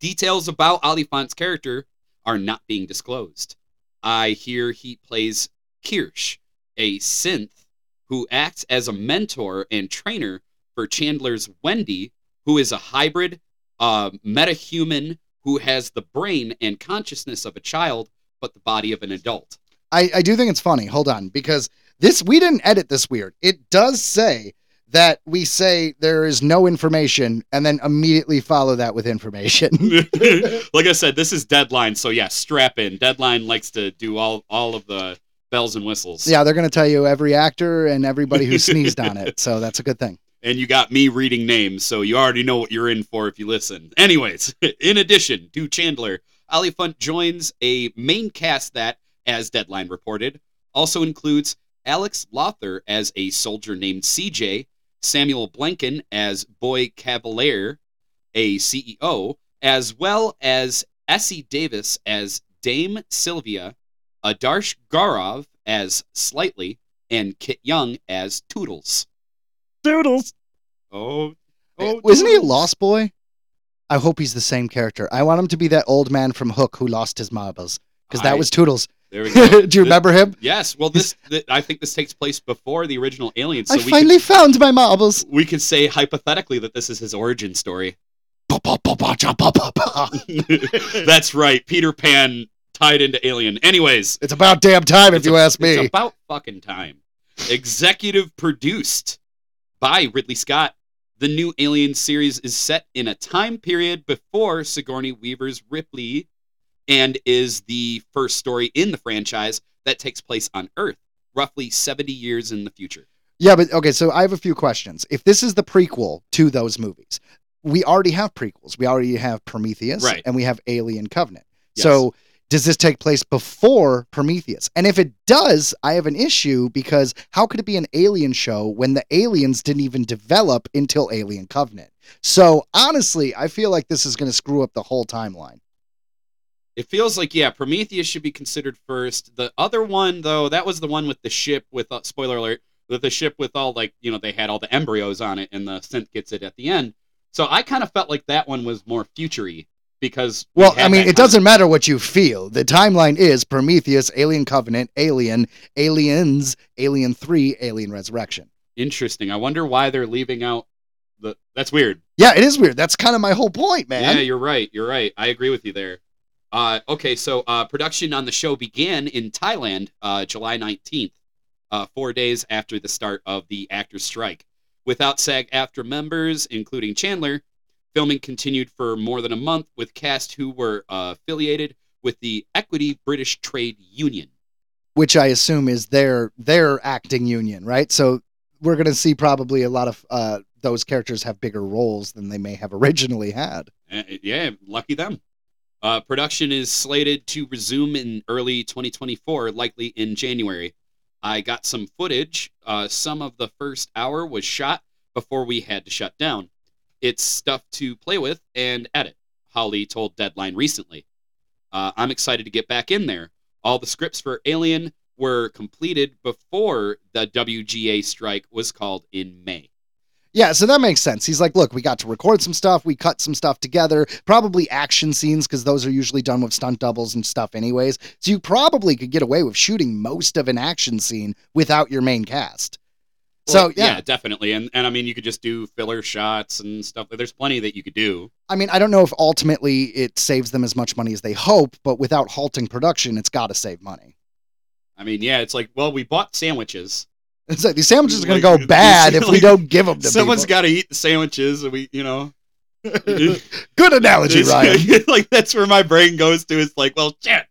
Details about Olyphant's character are not being disclosed. I hear he plays Kirsch, a synth who acts as a mentor and trainer for Chandler's Wendy, who is a hybrid uh, metahuman who has the brain and consciousness of a child, but the body of an adult. I, I do think it's funny. Hold on, because this we didn't edit this weird. It does say that we say there is no information and then immediately follow that with information. like I said, this is Deadline, so yeah, strap in. Deadline likes to do all all of the bells and whistles. yeah, they're going to tell you every actor and everybody who sneezed on it. So that's a good thing. and you got me reading names, so you already know what you're in for if you listen. Anyways, in addition to Chandler, Olyphant joins a main cast that, as Deadline reported, also includes Alex Lawther as a soldier named CJ, Samuel Blenkin as Boy Cavalier, a CEO, as well as Essie Davis as Dame Sylvia, Adarsh Gourav as Slightly, and Kit Young as Toodles. Toodles! Oh, oh, Wasn't he a lost boy? I hope he's the same character. I want him to be that old man from Hook who lost his marbles. Because that I- was Toodles. There we go. Do you remember him? Yes. Well, this th- I think this takes place before the original Alien, so I we finally found my marbles. we could say hypothetically that this is his origin story. That's right. Peter Pan tied into Alien. Anyways, It's about damn time, if you a- ask me. It's about fucking time. Executive produced by Ridley Scott. The new Alien series is set in a time period before Sigourney Weaver's Ripley and is the first story in the franchise that takes place on Earth, roughly 70 years in the future. Yeah, but okay, so I have a few questions. If this is the prequel to those movies, we already have prequels. We already have Prometheus Right. and we have Alien Covenant. Yes. So does this take place before Prometheus? And if it does, I have an issue because how could it be an alien show when the aliens didn't even develop until Alien Covenant? So honestly, I feel like this is going to screw up the whole timeline. It feels like yeah, Prometheus should be considered first. The other one though, that was the one with the ship with uh, spoiler alert, with the ship with all like you know they had all the embryos on it, and the synth gets it at the end. So I kind of felt like that one was more futury because we Well, I mean, it doesn't matter what you feel. The timeline is Prometheus, Alien Covenant, Alien, Aliens, Alien 3, Alien Resurrection. interesting. I wonder why they're leaving out the. That's weird. Yeah, it is weird. That's kind of my whole point, man. Yeah, you're right. You're right. I agree with you there. Uh, okay, so uh, production on the show began in Thailand uh, July 19th, uh, four days after the start of the actors' strike. Without SAG AFTRA members, including Chandler, filming continued for more than a month with cast who were uh, affiliated with the Equity British Trade Union. Which I assume is their their acting union, right? So we're going to see probably a lot of uh, those characters have bigger roles than they may have originally had. Yeah, lucky them. Uh, production is slated to resume in early 2024, likely in January. I got some footage. Uh, some of the first hour was shot before we had to shut down. It's stuff to play with and edit, Hawley told Deadline recently. Uh, I'm excited to get back in there. All the scripts for Alien were completed before the WGA strike was called in May. Yeah, so that makes sense. He's like, look, we got to record some stuff, we cut some stuff together, probably action scenes because those are usually done with stunt doubles and stuff, anyways. So you probably could get away with shooting most of an action scene without your main cast. So Well, yeah, definitely, and and I mean you could just do filler shots and stuff. There's plenty that you could do. I mean, I don't know if ultimately it saves them as much money as they hope, but without halting production, it's got to save money. I mean, yeah, it's like, well, we bought sandwiches. It's like these sandwiches are going Like, to go bad if we don't give them to Someone's got to eat the sandwiches, and we, you know, Good analogy, Ryan. like that's where my brain goes to. It's like, well, shit.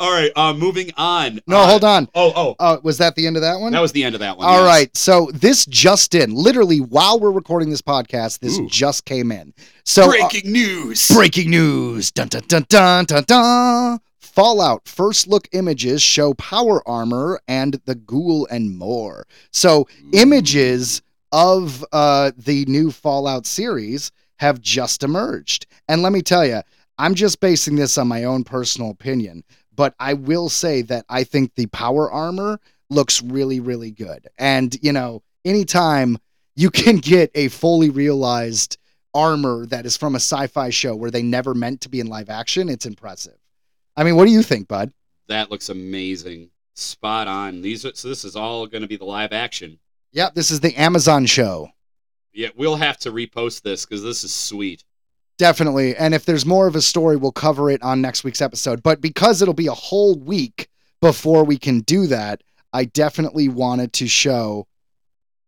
All right, uh, moving on. No, Uh, hold on. Oh, oh, Oh, was that the end of that one? that was the end of that one. All yes. right. So this just in, literally while we're recording this podcast, this Ooh. just came in. So uh, Breaking news. breaking news. Dun dun dun dun dun dun. Fallout first look images show power armor and the ghoul and more. So images of uh, the new Fallout series have just emerged. And let me tell you, I'm just basing this on my own personal opinion, but I will say that I think the power armor looks really, really good. And, you know, anytime you can get a fully realized armor that is from a sci fi show where they never meant to be in live action, it's impressive. I mean, what do you think, bud? That looks amazing. Spot on. These are, so this is all going to be the live action. Yep, this is the Amazon show. Yeah, we'll have to repost this because this is sweet. Definitely. And if there's more of a story, we'll cover it on next week's episode. But because it'll be a whole week before we can do that, I definitely wanted to show,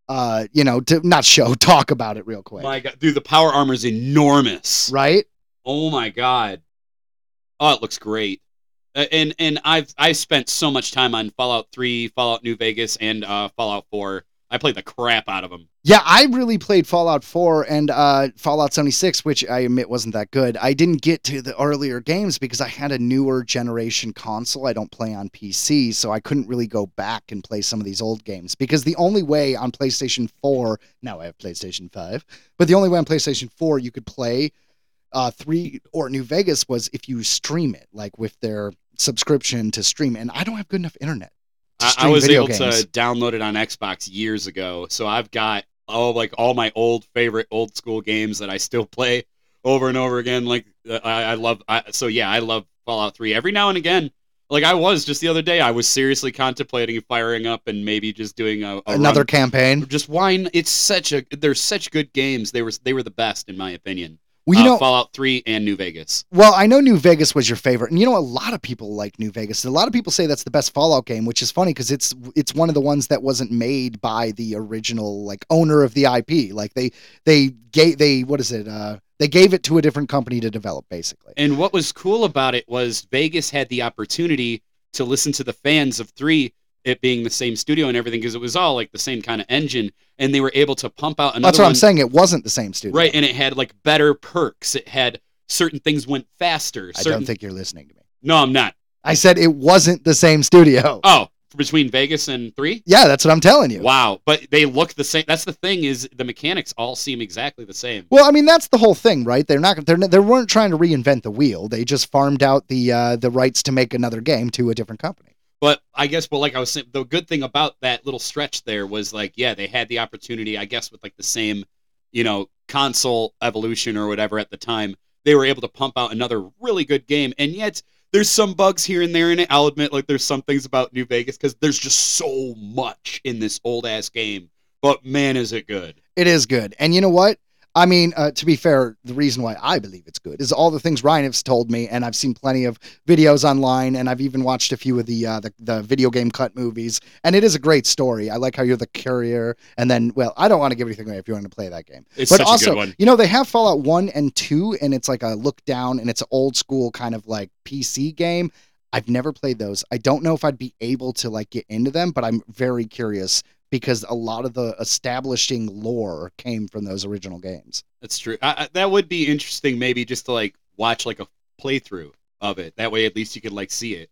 uh, you know, to not show, talk about it real quick. My God, dude, the power armor is enormous. Right? Oh my god. Oh, it looks great. Uh, And and I've I spent so much time on Fallout 3, Fallout New Vegas, and uh, Fallout 4. I played the crap out of them. Yeah, I really played Fallout 4 and uh, Fallout 76, which I admit wasn't that good. I didn't get to the earlier games because I had a newer generation console. I don't play on PC, so I couldn't really go back and play some of these old games. Because the only way on PlayStation 4, now I have PlayStation 5, but the only way on PlayStation 4 you could play uh, 3 or New Vegas was if you stream it, like with their subscription to stream. And I don't have good enough internet. to I, I was able games. to download it on Xbox years ago, so I've got all like all my old favorite old school games that I still play over and over again. Like uh, I, I love, I, so yeah, I love Fallout Three. Every now and again, like I was just the other day, I was seriously contemplating firing up and maybe just doing a, a Another run. campaign. Just wine. It's such a. They're such good games. They were they were the best in my opinion. Well, you Uh, know, Fallout Three and New Vegas. Well, I know New Vegas was your favorite, and you know a lot of people like New Vegas. A lot of people say that's the best Fallout game, which is funny because it's it's one of the ones that wasn't made by the original like owner of the IP. Like they they gave they what is it? Uh, they gave it to a different company to develop, basically. And what was cool about it was Vegas had the opportunity to listen to the fans of three, it being the same studio and everything, because it was all like the same kind of engine, and they were able to pump out another That's what one. I'm saying. It wasn't the same studio, Right, and it had like better perks. It had certain things went faster. I don't think you're listening to me. No, I'm not. I said it wasn't the same studio. Oh, between Vegas and three. Yeah, that's what I'm telling you. Wow, but they look the same. That's the thing is the mechanics all seem exactly the same. Well, I mean that's the whole thing, right? They're not they're they weren't trying to reinvent the wheel. They just farmed out the uh, the rights to make another game to a different company. But I guess, well, like I was saying, the good thing about that little stretch there was like, yeah, they had the opportunity, I guess, with like the same, you know, console evolution or whatever at the time, they were able to pump out another really good game. And yet, there's some bugs here and there in it. I'll admit, like, there's some things about New Vegas because there's just so much in this old ass game. But man, is it good. It is good. And you know what? I mean, uh, to be fair, the reason why I believe it's good is all the things Ryan has told me, and I've seen plenty of videos online, and I've even watched a few of the uh, the, the video game cut movies, and it is a great story. I like how you're the courier, and then, well, I don't want to give anything away if you want to play that game. It's but such also, a good one. you know, they have Fallout 1 and 2, and it's like a look down, and it's an old school kind of like PC game. I've never played those. I don't know if I'd be able to like get into them, but I'm very curious because a lot of the establishing lore came from those original games. That's true. I, I, that would be interesting, maybe just to like watch like a playthrough of it. That way, at least you could like see it.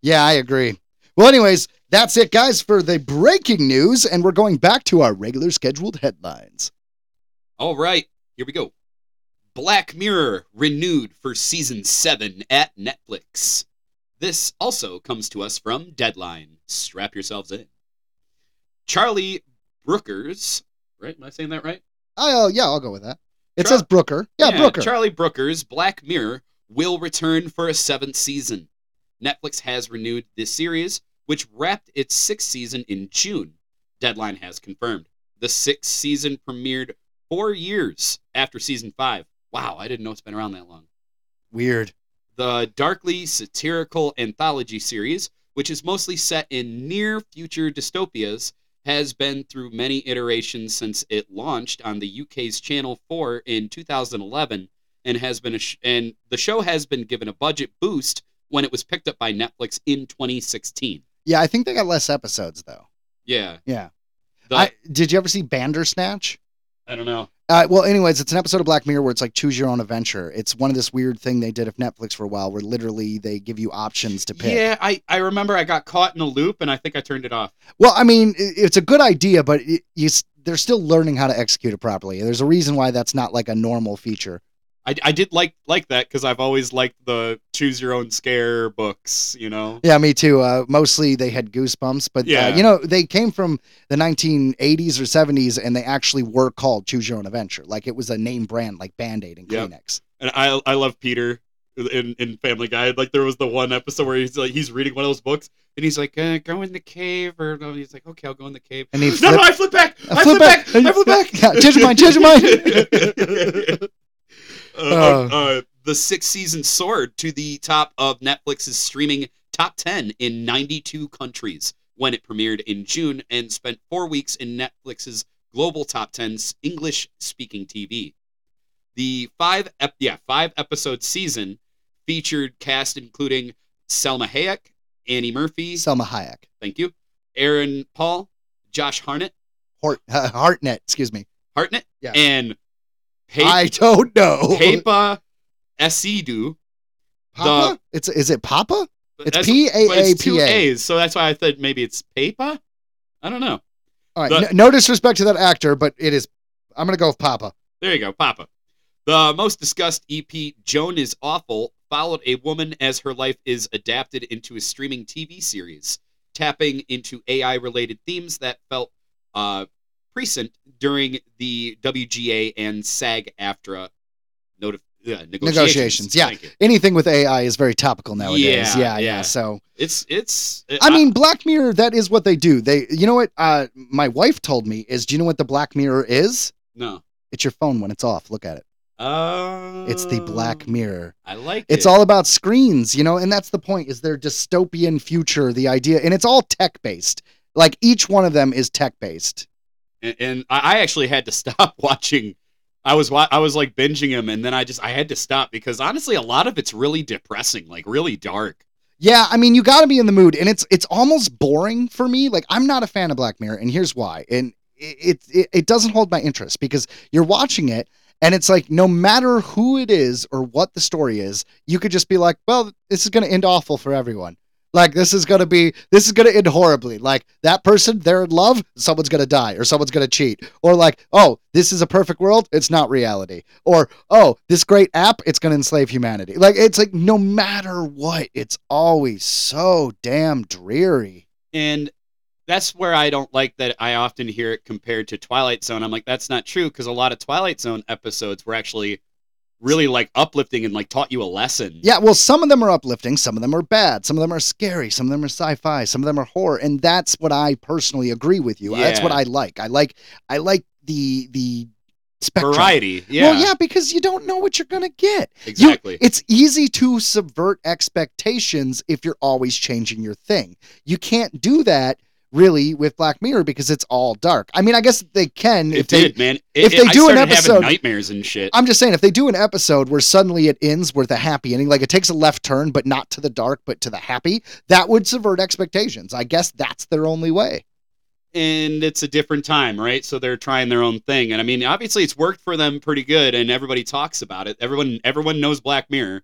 Yeah, I agree. Well, anyways, that's it, guys, for the breaking news, and we're going back to our regular scheduled headlines. All right, here we go. Black Mirror renewed for season 7 at Netflix. This also comes to us from Deadline. Strap yourselves in. Charlie Brookers, right? Am I saying that right? Oh, yeah, I'll go with that. It Char- says Brooker. Yeah, Brooker. Charlie Brooker's Black Mirror will return for a seventh season. Netflix has renewed this series, which wrapped its sixth season in June. Deadline has confirmed. The sixth season premiered four years after season five. Wow, I didn't know it's been around that long. Weird. The darkly satirical anthology series, which is mostly set in near future dystopias, has been through many iterations since it launched on the UK's Channel 4 in 2011 and has been a sh- and the show has been given a budget boost when it was picked up by Netflix in 2016. Yeah, I think they got less episodes, though. Yeah. Yeah. The- I, did you ever see Bandersnatch? I don't know. Uh, well, anyways, it's an episode of Black Mirror where it's like choose your own adventure. It's one of this weird thing they did of Netflix for a while, where literally they give you options to pick. Yeah, I, I remember I got caught in a loop and I think I turned it off. Well, I mean, i- it's a good idea, but it, you, they're still learning how to execute it properly. There's a reason why that's not like a normal feature. I, I did like like that because I've always liked the choose your own scare books, you know. Yeah, me too. Uh, mostly they had goosebumps, but Yeah. uh, you know they came from the 1980s or 70s, and they actually were called Choose Your Own Adventure. Like it was a name brand, like Band Aid and Yep. Kleenex. And I I love Peter in, in Family Guy. Like there was the one episode where he's like he's reading one of those books and he's like, uh, "Go in the cave," or no, he's like, "Okay, I'll go in the cave." And he no, flipped- no, I flip back. I I, flip flip back. back. I flip back. Yeah, change your mind, change your uh, Oh. uh, the sixth season soared to the top of Netflix's streaming top 10 in 92 countries when it premiered in June and spent four weeks in Netflix's global top 10's English speaking TV. The five ep- yeah five episode season featured cast including Salma Hayek, Annie Murphy, Salma Hayek. thank you, Aaron Paul, Josh Harnett, uh, Hartnett, excuse me. Hartnett Yeah. and I don't know. Paapa Essiedu. Papa? It's is it Papa? It's P A A P A. So that's why I thought maybe it's Papa. I don't know. All right. The- n- no disrespect to that actor, but it is. I'm gonna go with Papa. There you go, Papa. The most discussed EP, Joan is Awful, followed a woman as her life is adapted into a streaming TV series, tapping into AI related themes that felt uh, present during the WGA and SAG AFTRA notif- uh, negotiations. Negotiations, yeah. Anything with AI is very topical nowadays. Yeah, Yeah, yeah. So It's, it's, I mean, Black Mirror. That is what they do. They, you know what? Uh, my wife told me is. Do you know what the Black Mirror is? no. It's your phone when it's off. Look at it. Uh, It's the Black Mirror. I like It's it. all about screens, you know, and that's the point. Is their dystopian future the idea? And it's all tech based. Like each one of them is tech based. And, I actually had to stop watching. I was I was like binging him, and then I just I had to stop because honestly, a lot of it's really depressing, like really dark. Yeah, I mean, you got to be in the mood, and it's it's almost boring for me. Like, I'm not a fan of Black Mirror, and here's why. And it it, it doesn't hold my interest because you're watching it, and it's like no matter who it is or what the story is, you could just be like, well, this is going to end awful for everyone. Like this is gonna be this is gonna end horribly. Like that person, they're in love, someone's gonna die, or someone's gonna cheat. Or like, oh, this is a perfect world, it's not reality. Or oh, this great app, it's gonna enslave humanity. Like it's like no matter what, it's always so damn dreary. And that's where I don't like that I often hear it compared to Twilight Zone. I'm like, that's not true because a lot of Twilight Zone episodes were actually really like uplifting and like taught you a lesson. Yeah, well, some of them are uplifting, some of them are bad, some of them are scary, some of them are sci-fi, some of them are horror, and that's what I personally agree with you. That's what I like. I like I like the the spectrum. Variety. Yeah. Well, yeah, because you don't know what you're gonna get. You- Exactly. it's easy to subvert expectations if you're always changing your thing. You can't do that really with Black Mirror because it's all dark. I mean, I guess they can it if they man. It- if it- they I do an episode- nightmares and shit. I'm just saying, if they do an episode where suddenly it ends with a happy ending, like it takes a left turn, but not to the dark, but to the happy, that would subvert expectations. I guess that's their only way. and it's a different time, right? So they're trying their own thing, and I mean, obviously, it's worked for them pretty good, and everybody talks about it. Everyone, everyone knows Black Mirror.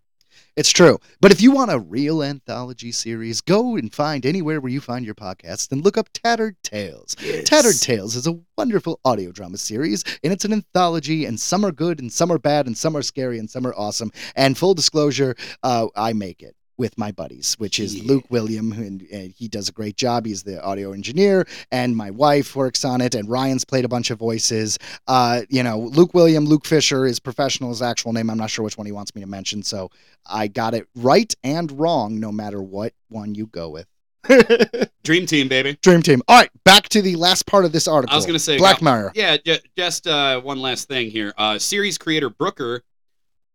It's true. But if you want a real anthology series, go and find anywhere where you find your podcasts and look up Tattered Tales. Tattered Tales is a wonderful audio drama series, and it's an anthology, and some are good, and some are bad, and some are scary, and some are awesome. And full disclosure, uh, I make it with my buddies, which is Yeah. Luke William, and, and he does a great job. He's the audio engineer, and my wife works on it, and Ryan's played a bunch of voices. Uh, you know, Luke William, Luke Fisher is professional, his actual name. I'm not sure which one he wants me to mention, so I got it right and wrong, no matter what one you go with. Dream Team, baby. Dream Team. All right, back to the last part of this article. I was gonna say Black uh, Mirror. Yeah, ju- just uh, one last thing here. Uh, series creator Brooker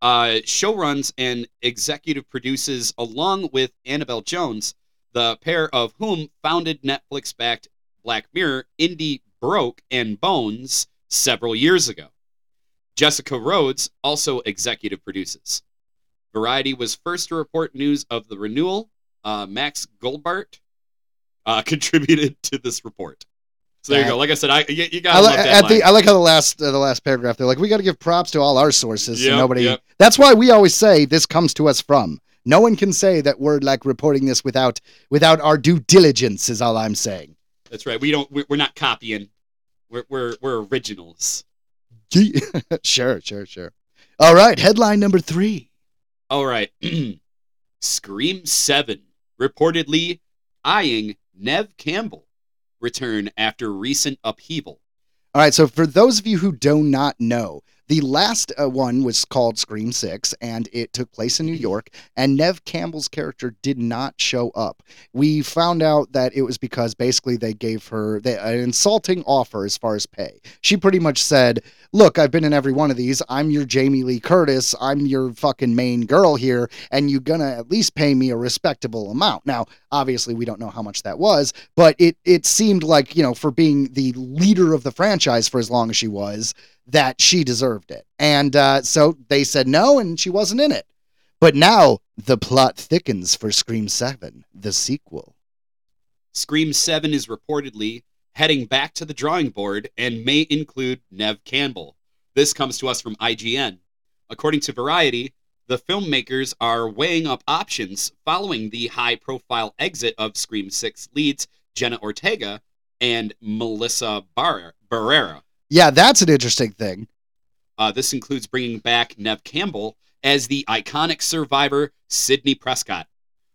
uh, showruns and executive produces along with Annabel Jones, the pair of whom founded Netflix-backed Black Mirror, Indie Broke and Bones several years ago. Jessica Rhodes also executive produces. Variety was first to report news of the renewal. Uh, Max Goldbart uh, contributed to this report. So there you go. Like I said, I you, you gotta I, li-. I like how the last uh, the last paragraph they're like we got to give props to all our sources so Yep, nobody yep. That's why we always say this comes to us from no one can say that we're like reporting this without without our due diligence is all I'm saying That's right. We don't. We're, not copying. We're we're we're originals. Sure sure sure all right headline number three All right. Scream Seven reportedly eyeing Neve Campbell return after recent upheaval. All right, so for those of you who do not know, the last uh, one was called Scream 6, and it took place in New York, and Neve Campbell's character did not show up. We found out that it was because basically they gave her they, an insulting offer as far as pay. She pretty much said, Look, I've been in every one of these. I'm your Jamie Lee Curtis. I'm your fucking main girl here, and you're gonna at least pay me a respectable amount. Now, obviously, we don't know how much that was, but it it seemed like you know for being the leader of the franchise for as long as she was that she deserved it and uh, so they said no and she wasn't in it but now the plot thickens for scream 7 the sequel Scream 7 is reportedly heading back to the drawing board and may include Neve Campbell. This comes to us from IGN. According to Variety, the filmmakers are weighing up options following the high profile exit of Scream 6 leads Jenna Ortega and Melissa Bar- Barrera. Yeah, that's an interesting thing. Uh, this includes bringing back Neve Campbell as the iconic survivor Sidney Prescott,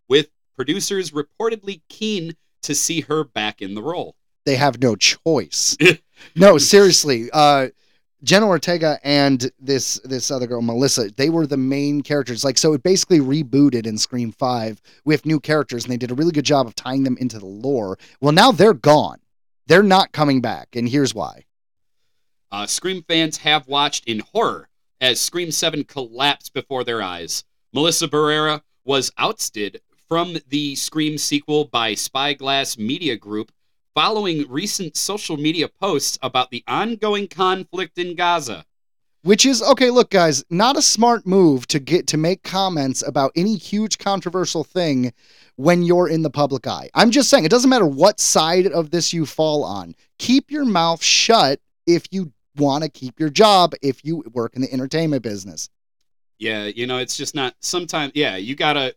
with producers reportedly keen to see her back in the role. They have no choice. no, seriously. Uh, Jenna Ortega and this this other girl, Melissa, they were the main characters. Like, so it basically rebooted in Scream Five with new characters, and they did a really good job of tying them into the lore. Well, now they're gone. They're not coming back, and here's why. Uh, Scream fans have watched in horror as Scream 7 collapsed before their eyes. Melissa Barrera was ousted from the Scream sequel by Spyglass Media Group following recent social media posts about the ongoing conflict in Gaza. Which is okay, look guys, not a smart move to get to make comments about any huge controversial thing when you're in the public eye. I'm just saying it doesn't matter what side of this you fall on. Keep your mouth shut if you want to keep your job if you work in the entertainment business. Yeah, you know, it's just not sometimes yeah, you gotta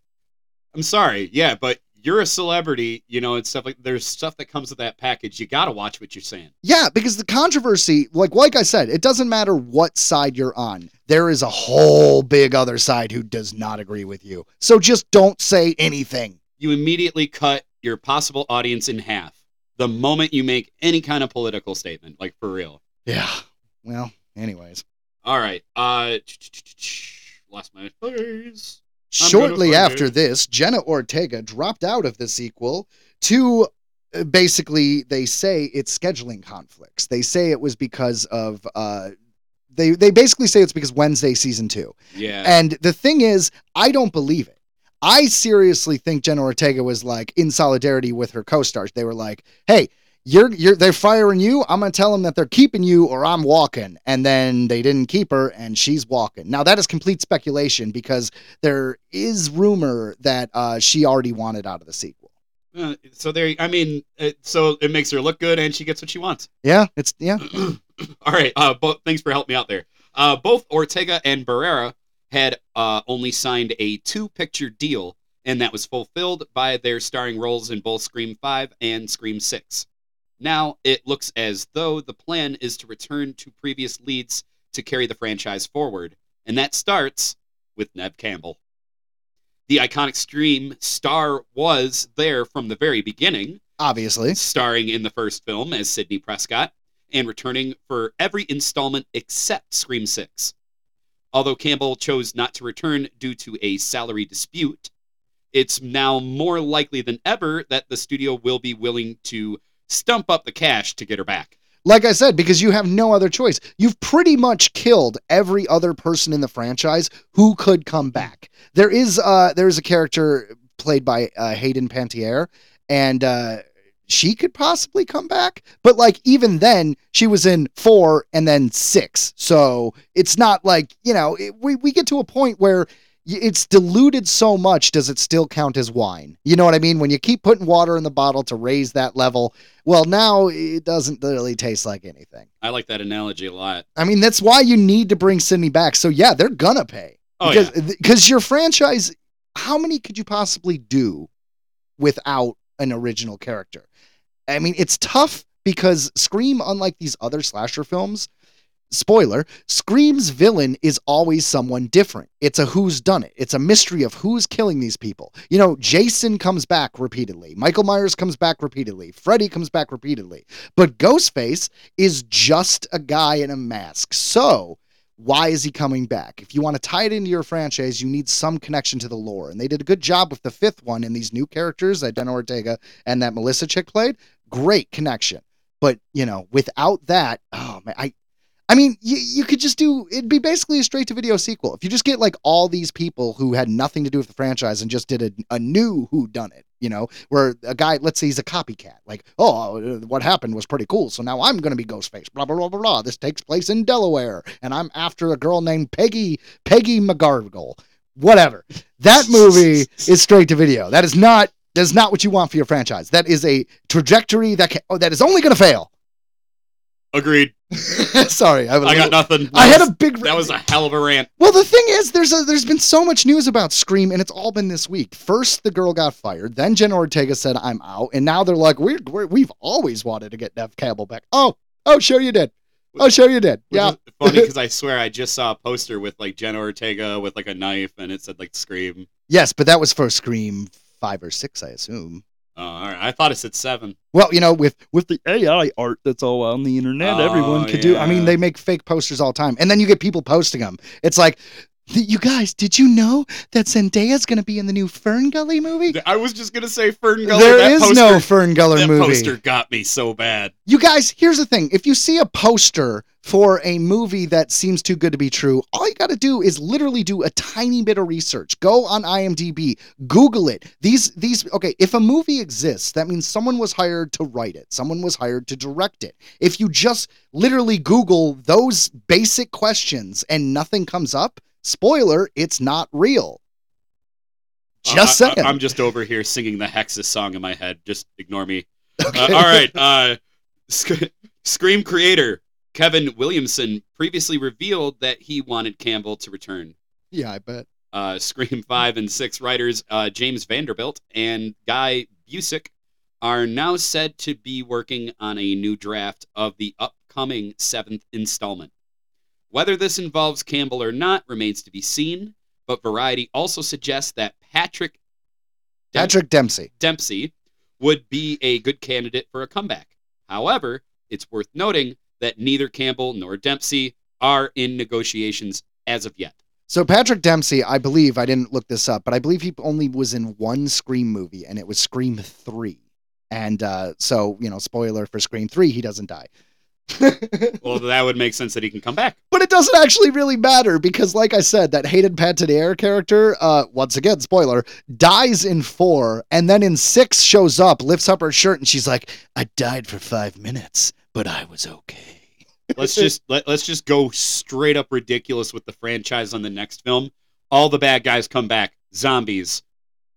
I'm sorry, yeah, but you're a celebrity, you know, and stuff like there's stuff that comes with that package. You gotta watch what you're saying. Yeah, because the controversy, like like I said, it doesn't matter what side you're on. There is a whole big other side who does not agree with you. So just don't say anything. You immediately cut your possible audience in half the moment you make any kind of political statement, like for real. Yeah. Well, anyways. All right. Uh my place. I'm Shortly after it. this, Jenna Ortega dropped out of the sequel to uh, basically they say it's scheduling conflicts. They say it was because of uh they they basically say it's because Wednesday season 2. Yeah. And the thing is, I don't believe it. I seriously think Jenna Ortega was like in solidarity with her co-stars. They were like, "Hey, you're you're they're firing you. I'm gonna tell them that they're keeping you, or I'm walking." And then they didn't keep her, and she's walking. Now that is complete speculation because there is rumor that uh, she already wanted out of the sequel. Uh, so there I mean, it, so it makes her look good and she gets what she wants. Yeah, it's yeah. All right. Uh, both thanks for helping me out there. Uh, both Ortega and Barrera had uh, only signed a two-picture deal, and that was fulfilled by their starring roles in both Scream Five and Scream Six. Now it looks as though the plan is to return to previous leads to carry the franchise forward, and that starts with Neve Campbell. The iconic Scream star was there from the very beginning, Obviously, starring in the first film as Sidney Prescott and returning for every installment except Scream 6. Although Campbell chose not to return due to a salary dispute, it's now more likely than ever that the studio will be willing to stump up the cash to get her back. like I said, because you have no other choice. You've pretty much killed every other person in the franchise who could come back. There is uh there is a character played by uh, Hayden Panettiere, and uh, she could possibly come back. But like even then, she was in four and then six, so it's not like you know it, we we get to a point where. It's diluted so much, does it still count as wine? You know what I mean? When you keep putting water in the bottle to raise that level, well, now it doesn't really taste like anything. I like that analogy a lot. I mean, that's why you need to bring Sidney back. So yeah, they're gonna pay Oh, because yeah. because your franchise. How many could you possibly do without an original character? I mean, it's tough because Scream, unlike these other slasher films, spoiler, Scream's villain is always someone different. It's a who's done it. It's a mystery of who's killing these people. You know, Jason comes back repeatedly. Michael Myers comes back repeatedly. Freddy comes back repeatedly. But Ghostface is just a guy in a mask. So, why is he coming back? If you want to tie it into your franchise, you need some connection to the lore. And they did a good job with the fifth one and these new characters that Jenna Ortega and that Melissa chick played. Great connection. But, you know, without that, oh man, I I mean, you, you could just do it'd be basically a straight to video sequel. If you just get like all these people who had nothing to do with the franchise and just did a, a new who done it, you know, where a guy, let's say he's a copycat, like, oh, uh, what happened was pretty cool. So now I'm going to be Ghostface, blah, blah, blah, blah, blah. This takes place in Delaware and I'm after a girl named Peggy, Peggy McGargle, whatever. That movie is straight to video. That is not That's not what you want for your franchise. That is a trajectory that can, oh, that is only going to fail. Agreed. Sorry, I, was I got nothing. I That had was- a big. That was a hell of a rant. Well, the thing is, there's a, there's been so much news about Scream, and it's all been this week. First, the girl got fired. Then Jenna Ortega said, "I'm out," and now they're like, "We're, we're we've always wanted to get Neve Campbell back." Oh, oh, sure you did. Oh, sure you did. Which Yeah. funny because I swear I just saw a poster with like Jenna Ortega with like a knife and it said like Scream. Yes, but that was for Scream five or six, I assume. Oh, all right. I thought it said seven. Well, you know, with With the AI art that's all on the internet, Oh, everyone one could do. I mean, they make fake posters all the time, and then you get people posting them. It's like, you guys, did you know that Zendaya's going to be in the new Fern Gully movie? I was just gonna say Fern Gully. There that is poster, no Fern Gully that movie. poster got me so bad. You guys, here's the thing: if you see a poster for a movie that seems too good to be true, all you got to do is literally do a tiny bit of research. Go on IMDb, Google it. These these okay, if a movie exists, that means someone was hired to write it. Someone was hired to direct it. If you just literally Google those basic questions and nothing comes up, spoiler, it's not real. Just Uh, saying. I, am just over here singing the Hexus song in my head. Just ignore me. Okay. Uh, all right. Uh, Sc- Scream creator Kevin Williamson previously revealed that he wanted Campbell to return. Yeah, I bet. Uh, Scream 5 and 6 writers uh, James Vanderbilt and Guy Busick are now said to be working on a new draft of the upcoming seventh installment. Whether this involves Campbell or not remains to be seen, but Variety also suggests that Patrick Dem- Patrick Dempsey. Dempsey would be a good candidate for a comeback. However, it's worth noting that neither Campbell nor Dempsey are in negotiations as of yet. So Patrick Dempsey, I believe I didn't look this up, but I believe he only was in one Scream movie, and it was Scream Three. And uh, so, you know, spoiler for Scream Three, he doesn't die. Well, that would make sense that he can come back. but it doesn't actually really matter because, like I said, that Hayden Panettiere character, uh, once again, spoiler, dies in four, and then in six shows up, lifts up her shirt, and she's like, "I died for five minutes, but I was okay." Let's just let, let's just go straight up ridiculous with the franchise on the next film. All the bad guys come back. Zombies.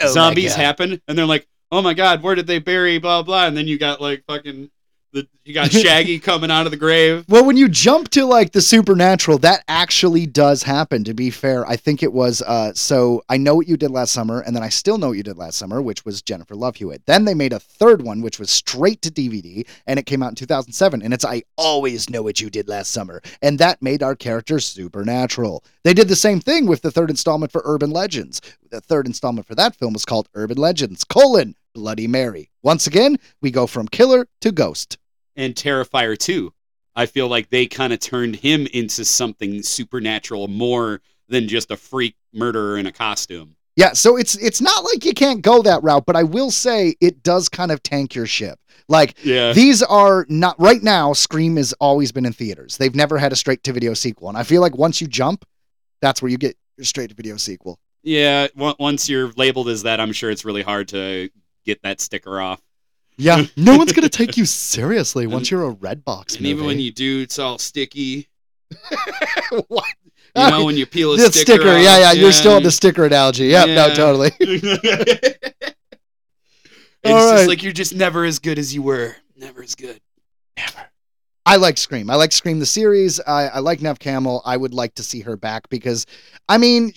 Oh Zombies happen, and they're like, "Oh my god, where did they bury blah blah?" And then you got like fucking the you got Shaggy coming out of the grave. Well, when you jump to like the supernatural, that actually does happen. To be fair, I think it was. Uh, so I know what you did last summer, and then I still know what you did last summer, which was Jennifer Love Hewitt. Then they made a third one, which was straight to DVD, and it came out in 2007. And it's I always know what you did last summer, and that made our character supernatural. They did the same thing with the third installment for Urban Legends. The third installment for that film was called Urban Legends: colon Bloody Mary. Once again, we go from killer to ghost. And Terrifier 2. I feel like they kind of turned him into something supernatural more than just a freak murderer in a costume. Yeah, so it's it's not like you can't go that route, but I will say it does kind of tank your ship. Like Yeah. these are not right now. Scream has always been in theaters. They've never had a straight to video sequel, and I feel like once you jump, that's where you get your straight to video sequel. Yeah, on- once you're labeled as that, I'm sure it's really hard to get that sticker off. Yeah, no one's gonna take you seriously once you're a red box. And even when you do, it's all sticky. what? You know, when you peel a the sticker, sticker, yeah, yeah, you're still on the sticker analogy. Yep, no, totally. it's All right. just like you're just never as good as you were. Never as good. Never. I like Scream. I like Scream the series. I, I like Neve Campbell. I would like to see her back because, I mean,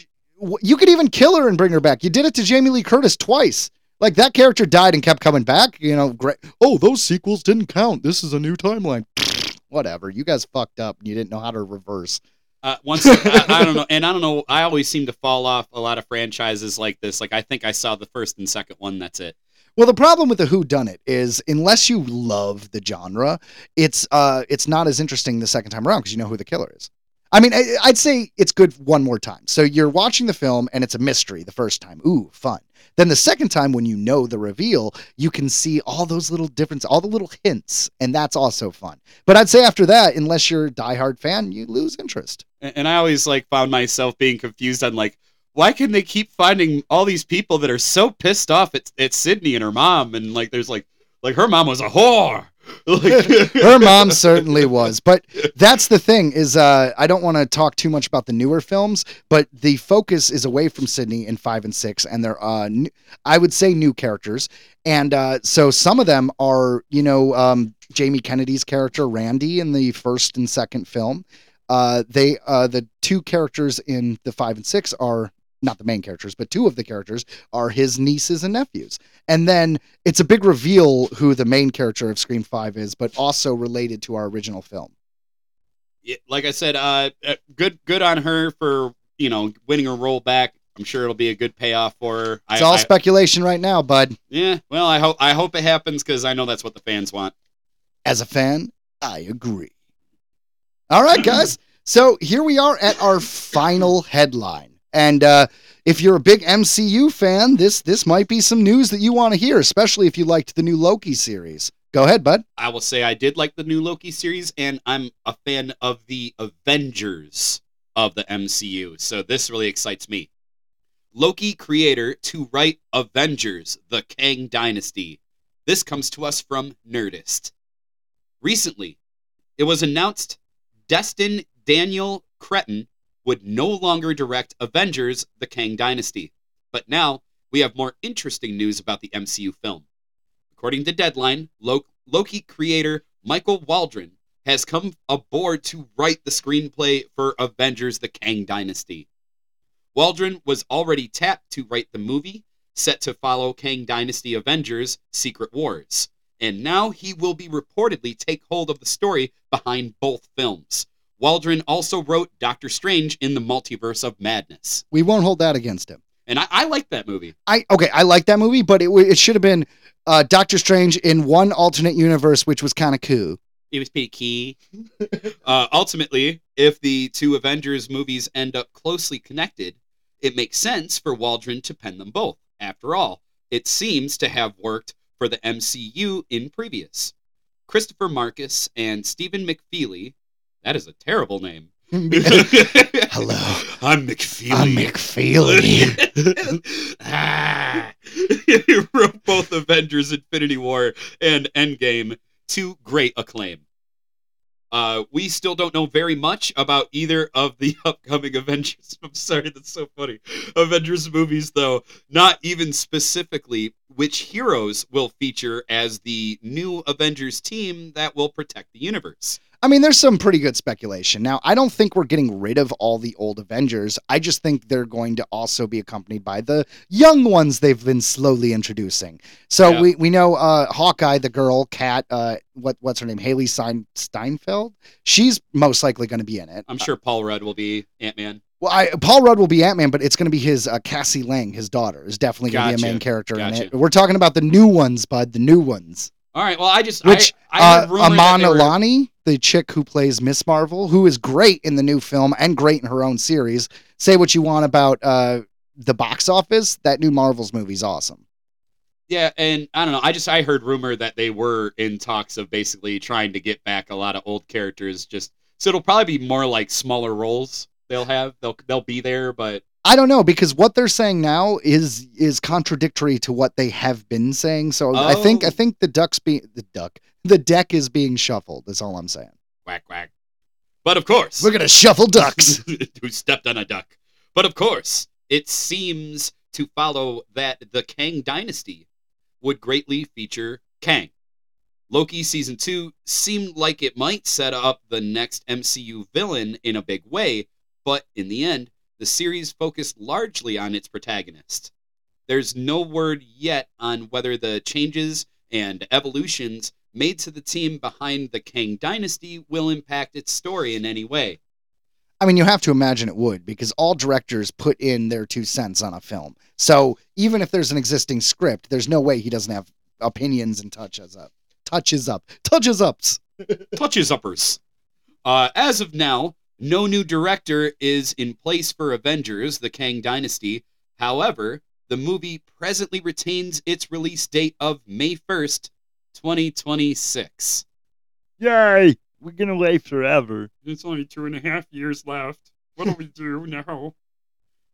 you could even kill her and bring her back. You did it to Jamie Lee Curtis twice. Like that character died and kept coming back. You know, great. Oh, those sequels didn't count. This is a new timeline. Whatever. You guys fucked up and you didn't know how to reverse. Uh, once I, I don't know, and I don't know. I always seem to fall off a lot of franchises like this. Like I think I saw the first and second one. That's it. Well, the problem with the Who Done It is unless you love the genre, it's uh it's not as interesting the second time around because you know who the killer is. I mean, I, I'd say it's good one more time. So you're watching the film and it's a mystery the first time. Ooh, fun. Then the second time, when you know the reveal, you can see all those little differences, all the little hints, and that's also fun. But I'd say after that, unless you're a diehard fan, you lose interest. And, and I always like found myself being confused on like why can they keep finding all these people that are so pissed off at, at Sidney and her mom and like there's like like her mom was a whore Like- her mom certainly was. But that's the thing is uh i don't want to talk too much about the newer films but the focus is away from sidney in five and six and they're uh i would say new characters. And uh so some of them are you know um jamie kennedy's character randy in the first and second film. Uh they uh the two characters in the five and six are not the main characters but two of the characters are his nieces and nephews and then it's a big reveal who the main character of Scream 5 is, but also related to our original film. Like I said, uh, uh, good good on her for you know winning her role back. I'm sure it'll be a good payoff for her. It's I, all I- speculation right now, bud. yeah. Well, I hope I hope it happens because I know that's what the fans want. As a fan, I agree. All right, guys. So here we are at our final headline. And uh, if you're a big MCU fan, this this might be some news that you want to hear, especially if you liked the new Loki series. Go ahead, bud. I will say I did like the new Loki series, and I'm a fan of the Avengers of the MCU. So this really excites me. Loki creator to write Avengers: The Kang Dynasty. This comes to us from Nerdist. Recently, it was announced Destin Daniel Cretton would no longer direct Avengers: The Kang Dynasty. But now we have more interesting news about the MCU film. According to Deadline, Loki creator Michael Waldron has come aboard to write the screenplay for Avengers: The Kang Dynasty. Waldron was already tapped to write the movie set to follow Kang Dynasty Avengers: Secret Wars, and now he will be reportedly take hold of the story behind both films. Waldron also wrote Doctor Strange in the Multiverse of Madness, We won't hold that against him. and I, I like that movie. I okay, I like that movie, but it it should have been uh, Doctor Strange in one alternate universe, which was kind of cool. It was pretty key. uh, ultimately, if the two Avengers movies end up closely connected, it makes sense for Waldron to pen them both. After all, it seems to have worked for the MCU in previous. Christopher Markus and Stephen McFeely, that is a terrible name. Hello, I'm McFeely. I'm McFeely. ah. he wrote both Avengers Infinity War and Endgame to great acclaim. Uh, we still don't know very much about either of the upcoming Avengers. I'm sorry, that's so funny. Avengers movies, though, not even specifically which heroes will feature as the new Avengers team that will protect the universe. I mean, there's some pretty good speculation. Now, I don't think we're getting rid of all the old Avengers. I just think they're going to also be accompanied by the young ones they've been slowly introducing. So Yeah. we, we know uh, Hawkeye, the girl, Cat, uh, what what's her name? Hailee Stein, Steinfeld. She's most likely going to be in it. I'm sure Paul Rudd will be Ant Man. Well, I, Paul Rudd will be Ant Man, but it's going to be his uh, Cassie Lang, his daughter, is definitely going to be a main character in it. We're talking about the new ones, bud, the new ones. All right. Well, I just Which I, I uh, heard Amon they were- Alani, the chick who plays Miss Marvel, who is great in the new film and great in her own series. Say what you want about uh, the box office, that new Marvel's movie's awesome. Yeah, and I don't know. I just I heard rumor that they were in talks of basically trying to get back a lot of old characters. Just so it'll probably be more like smaller roles they'll have. They'll they'll be there, but I don't know because what they're saying now is is contradictory to what they have been saying. So I think I Oh. think the ducks be the duck the deck is being shuffled. That's all I'm saying. whack whack. But of course, We're gonna shuffle ducks. who stepped on a duck. But of course, it seems to follow that the Kang dynasty would greatly feature Kang. Loki season 2 seemed like it might set up the next MCU villain in a big way, but in the end, the series focused largely on its protagonist. There's no word yet on whether the changes and evolutions made to the team behind the Kang dynasty will impact its story in any way. I mean, you have to imagine it would because all directors put in their two cents on a film. So even if there's an existing script, there's no way he doesn't have opinions and touches up, touches up, touches ups. touches uppers. Uh, as of now, no new director is in place for Avengers: The Kang Dynasty. However, the movie presently retains its release date of May first, twenty twenty six. Yay! We're gonna live forever. It's only two and a half years left. What do we do now?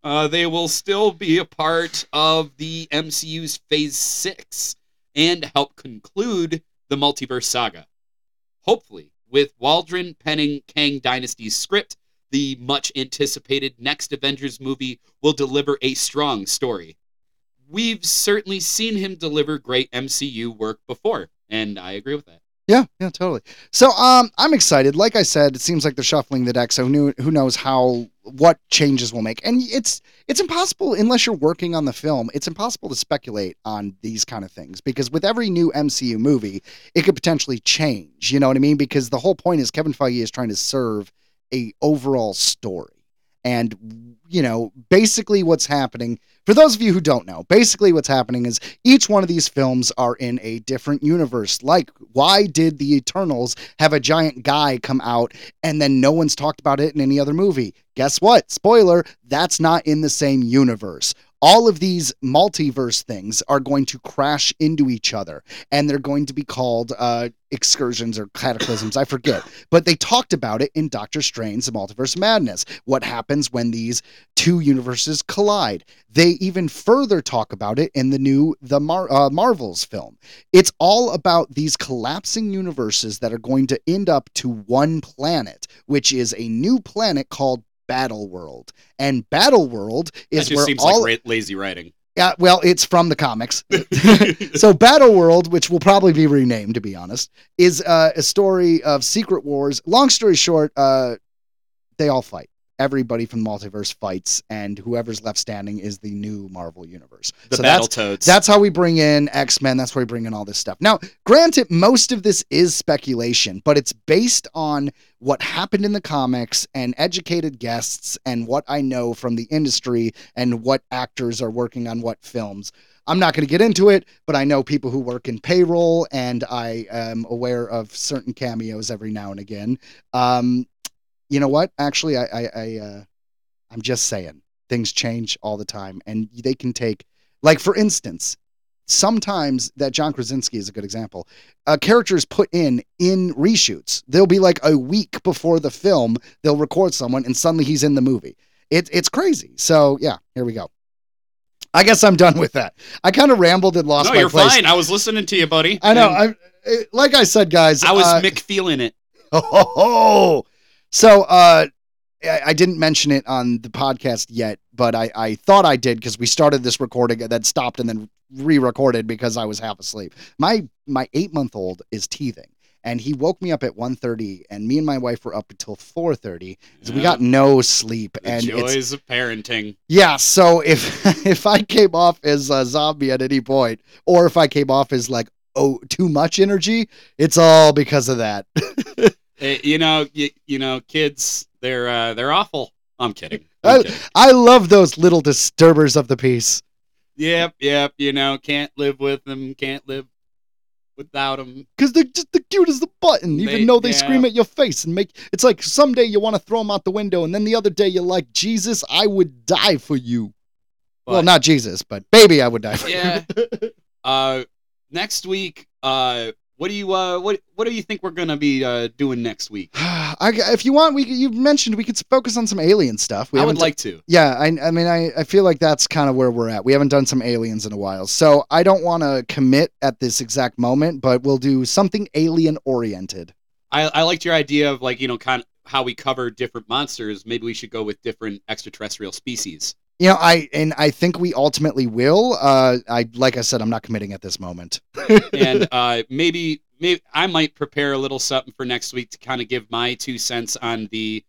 Uh, they will still be a part of the MCU's Phase 6 and help conclude the multiverse saga. Hopefully, with Waldron penning Kang Dynasty's script, the much anticipated next Avengers movie will deliver a strong story. We've certainly seen him deliver great MCU work before, and I agree with that. Yeah, yeah, totally. So, um, I'm excited. Like I said, it seems like they're shuffling the deck. So, who who knows how what changes we'll make? And it's it's impossible unless you're working on the film. It's impossible to speculate on these kind of things because with every new MCU movie, it could potentially change. You know what I mean? Because the whole point is Kevin Feige is trying to serve a overall story, and you know, basically what's happening. For those of you who don't know, basically what's happening is each one of these films are in a different universe. Like, why did the Eternals have a giant guy come out and then no one's talked about it in any other movie? Guess what? Spoiler, that's not in the same universe. All of these multiverse things are going to crash into each other and they're going to be called uh, excursions or cataclysms. I forget. But they talked about it in Doctor Strange, The Multiverse Madness. What happens when these two universes collide? They even further talk about it in the new The Mar- uh, Marvels film. It's all about these collapsing universes that are going to end up to one planet, which is a new planet called Battle World. And Battle World is where seems all like lazy writing. yeah, well, it's from the comics. so Battle World, which will probably be renamed to be honest, is uh, a story of secret wars. Long story short, uh, they all fight. Everybody from the multiverse fights, and whoever's left standing is the new Marvel universe. The so that's Battletoads. that's how we bring in X Men. That's where we bring in all this stuff. Now, granted, most of this is speculation, but it's based on what happened in the comics and educated guests and what I know from the industry and what actors are working on what films. I'm not going to get into it, but I know people who work in payroll, and I am aware of certain cameos every now and again. Um, you know what? Actually, I, I, I uh, I'm just saying things change all the time, and they can take, like for instance, sometimes that John Krasinski is a good example. A character is put in in reshoots. They'll be like a week before the film, they'll record someone, and suddenly he's in the movie. It, it's crazy. So yeah, here we go. I guess I'm done with that. I kind of rambled and lost no, my you're place. fine. I was listening to you, buddy. I know. I eh, like I said, guys. I was uh, Mick feeling it. Oh, so uh, I, I didn't mention it on the podcast yet, but I, I thought I did because we started this recording and then stopped and then re-recorded because I was half asleep. My my eight month old is teething. And he woke me up at 1.30 and me and my wife were up until 4.30 so we got no sleep. The and it's, joys of parenting. yeah, so if if I came off as a zombie at any point, or if I came off as like oh too much energy, it's all because of that. Eh, you know, you, you know, kids, they're uh, they're awful. I'm kidding. I- I'm kidding. I love those little disturbers of the peace. Yep, yep. You know, can't live with them. Can't live without them. because they're just the cute as the button, even They- though they yeah. scream at your face and make it's like someday you want to throw them out the window, and then the other day you're like, Jesus, I would die for you. well, not Jesus, but baby, I would die for Yeah. you. Uh, next week, uh, what do you uh, what what do you think we're gonna be uh doing next week? I, if you want, we you mentioned we could focus on some alien stuff. We I would like to. Yeah, I, I mean, I, I feel like that's kind of where we're at. We haven't done some aliens in a while. So I don't want to commit at this exact moment, but we'll do something alien oriented. I, I liked your idea of like you know kind of how we cover different monsters. Maybe we should go with different extraterrestrial species. You know, I and I think we ultimately will. Uh, I like I said, I'm not committing at this moment. and uh, maybe maybe I might prepare a little something for next week to kind of give my two cents on the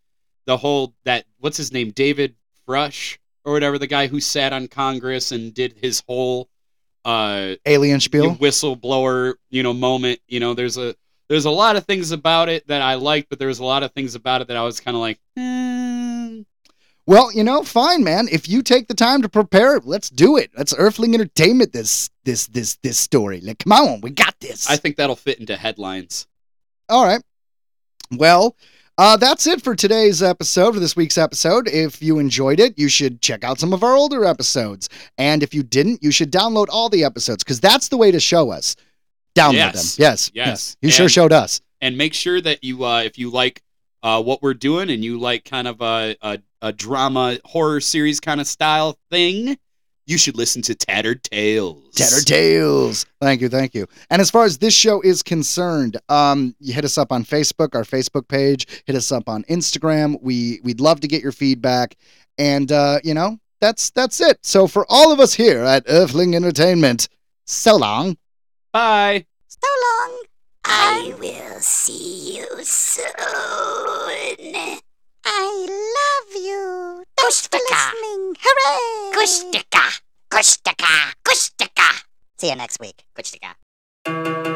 the whole that what's his name David Frush or whatever the guy who sat on Congress and did his whole uh Alien spiel. whistleblower you know moment you know there's a there's a lot of things about it that I liked but there was a lot of things about it that I was kind of like eh. Well, you know, fine, man. If you take the time to prepare it, let's do it. Let's Earthling Entertainment this this this this story. Like, come on, we got this. I think that'll fit into headlines All right. Well, uh, that's it for today's episode, for this week's episode. If you enjoyed it, you should check out some of our older episodes. And if you didn't, you should download all the episodes because that's the way to show us. Download Yes. them. Yes. Yes. yes. You sure showed us. and make sure that you uh, if you like uh, what we're doing and you like kind of a, a, a drama horror series kind of style thing you should listen to Tattered Tales. Tattered Tales. Thank you, thank you. And as far as this show is concerned, um, you hit us up on Facebook, our Facebook page. Hit us up on Instagram. We we'd love to get your feedback. And uh, you know, that's that's it. So for all of us here at Earthling Entertainment, so long. Bye. So long. I will see you soon. I love you. Thanks for listening. Hooray! Kushtaka. Kushtaka. Kushtaka. See you next week. Kushtaka.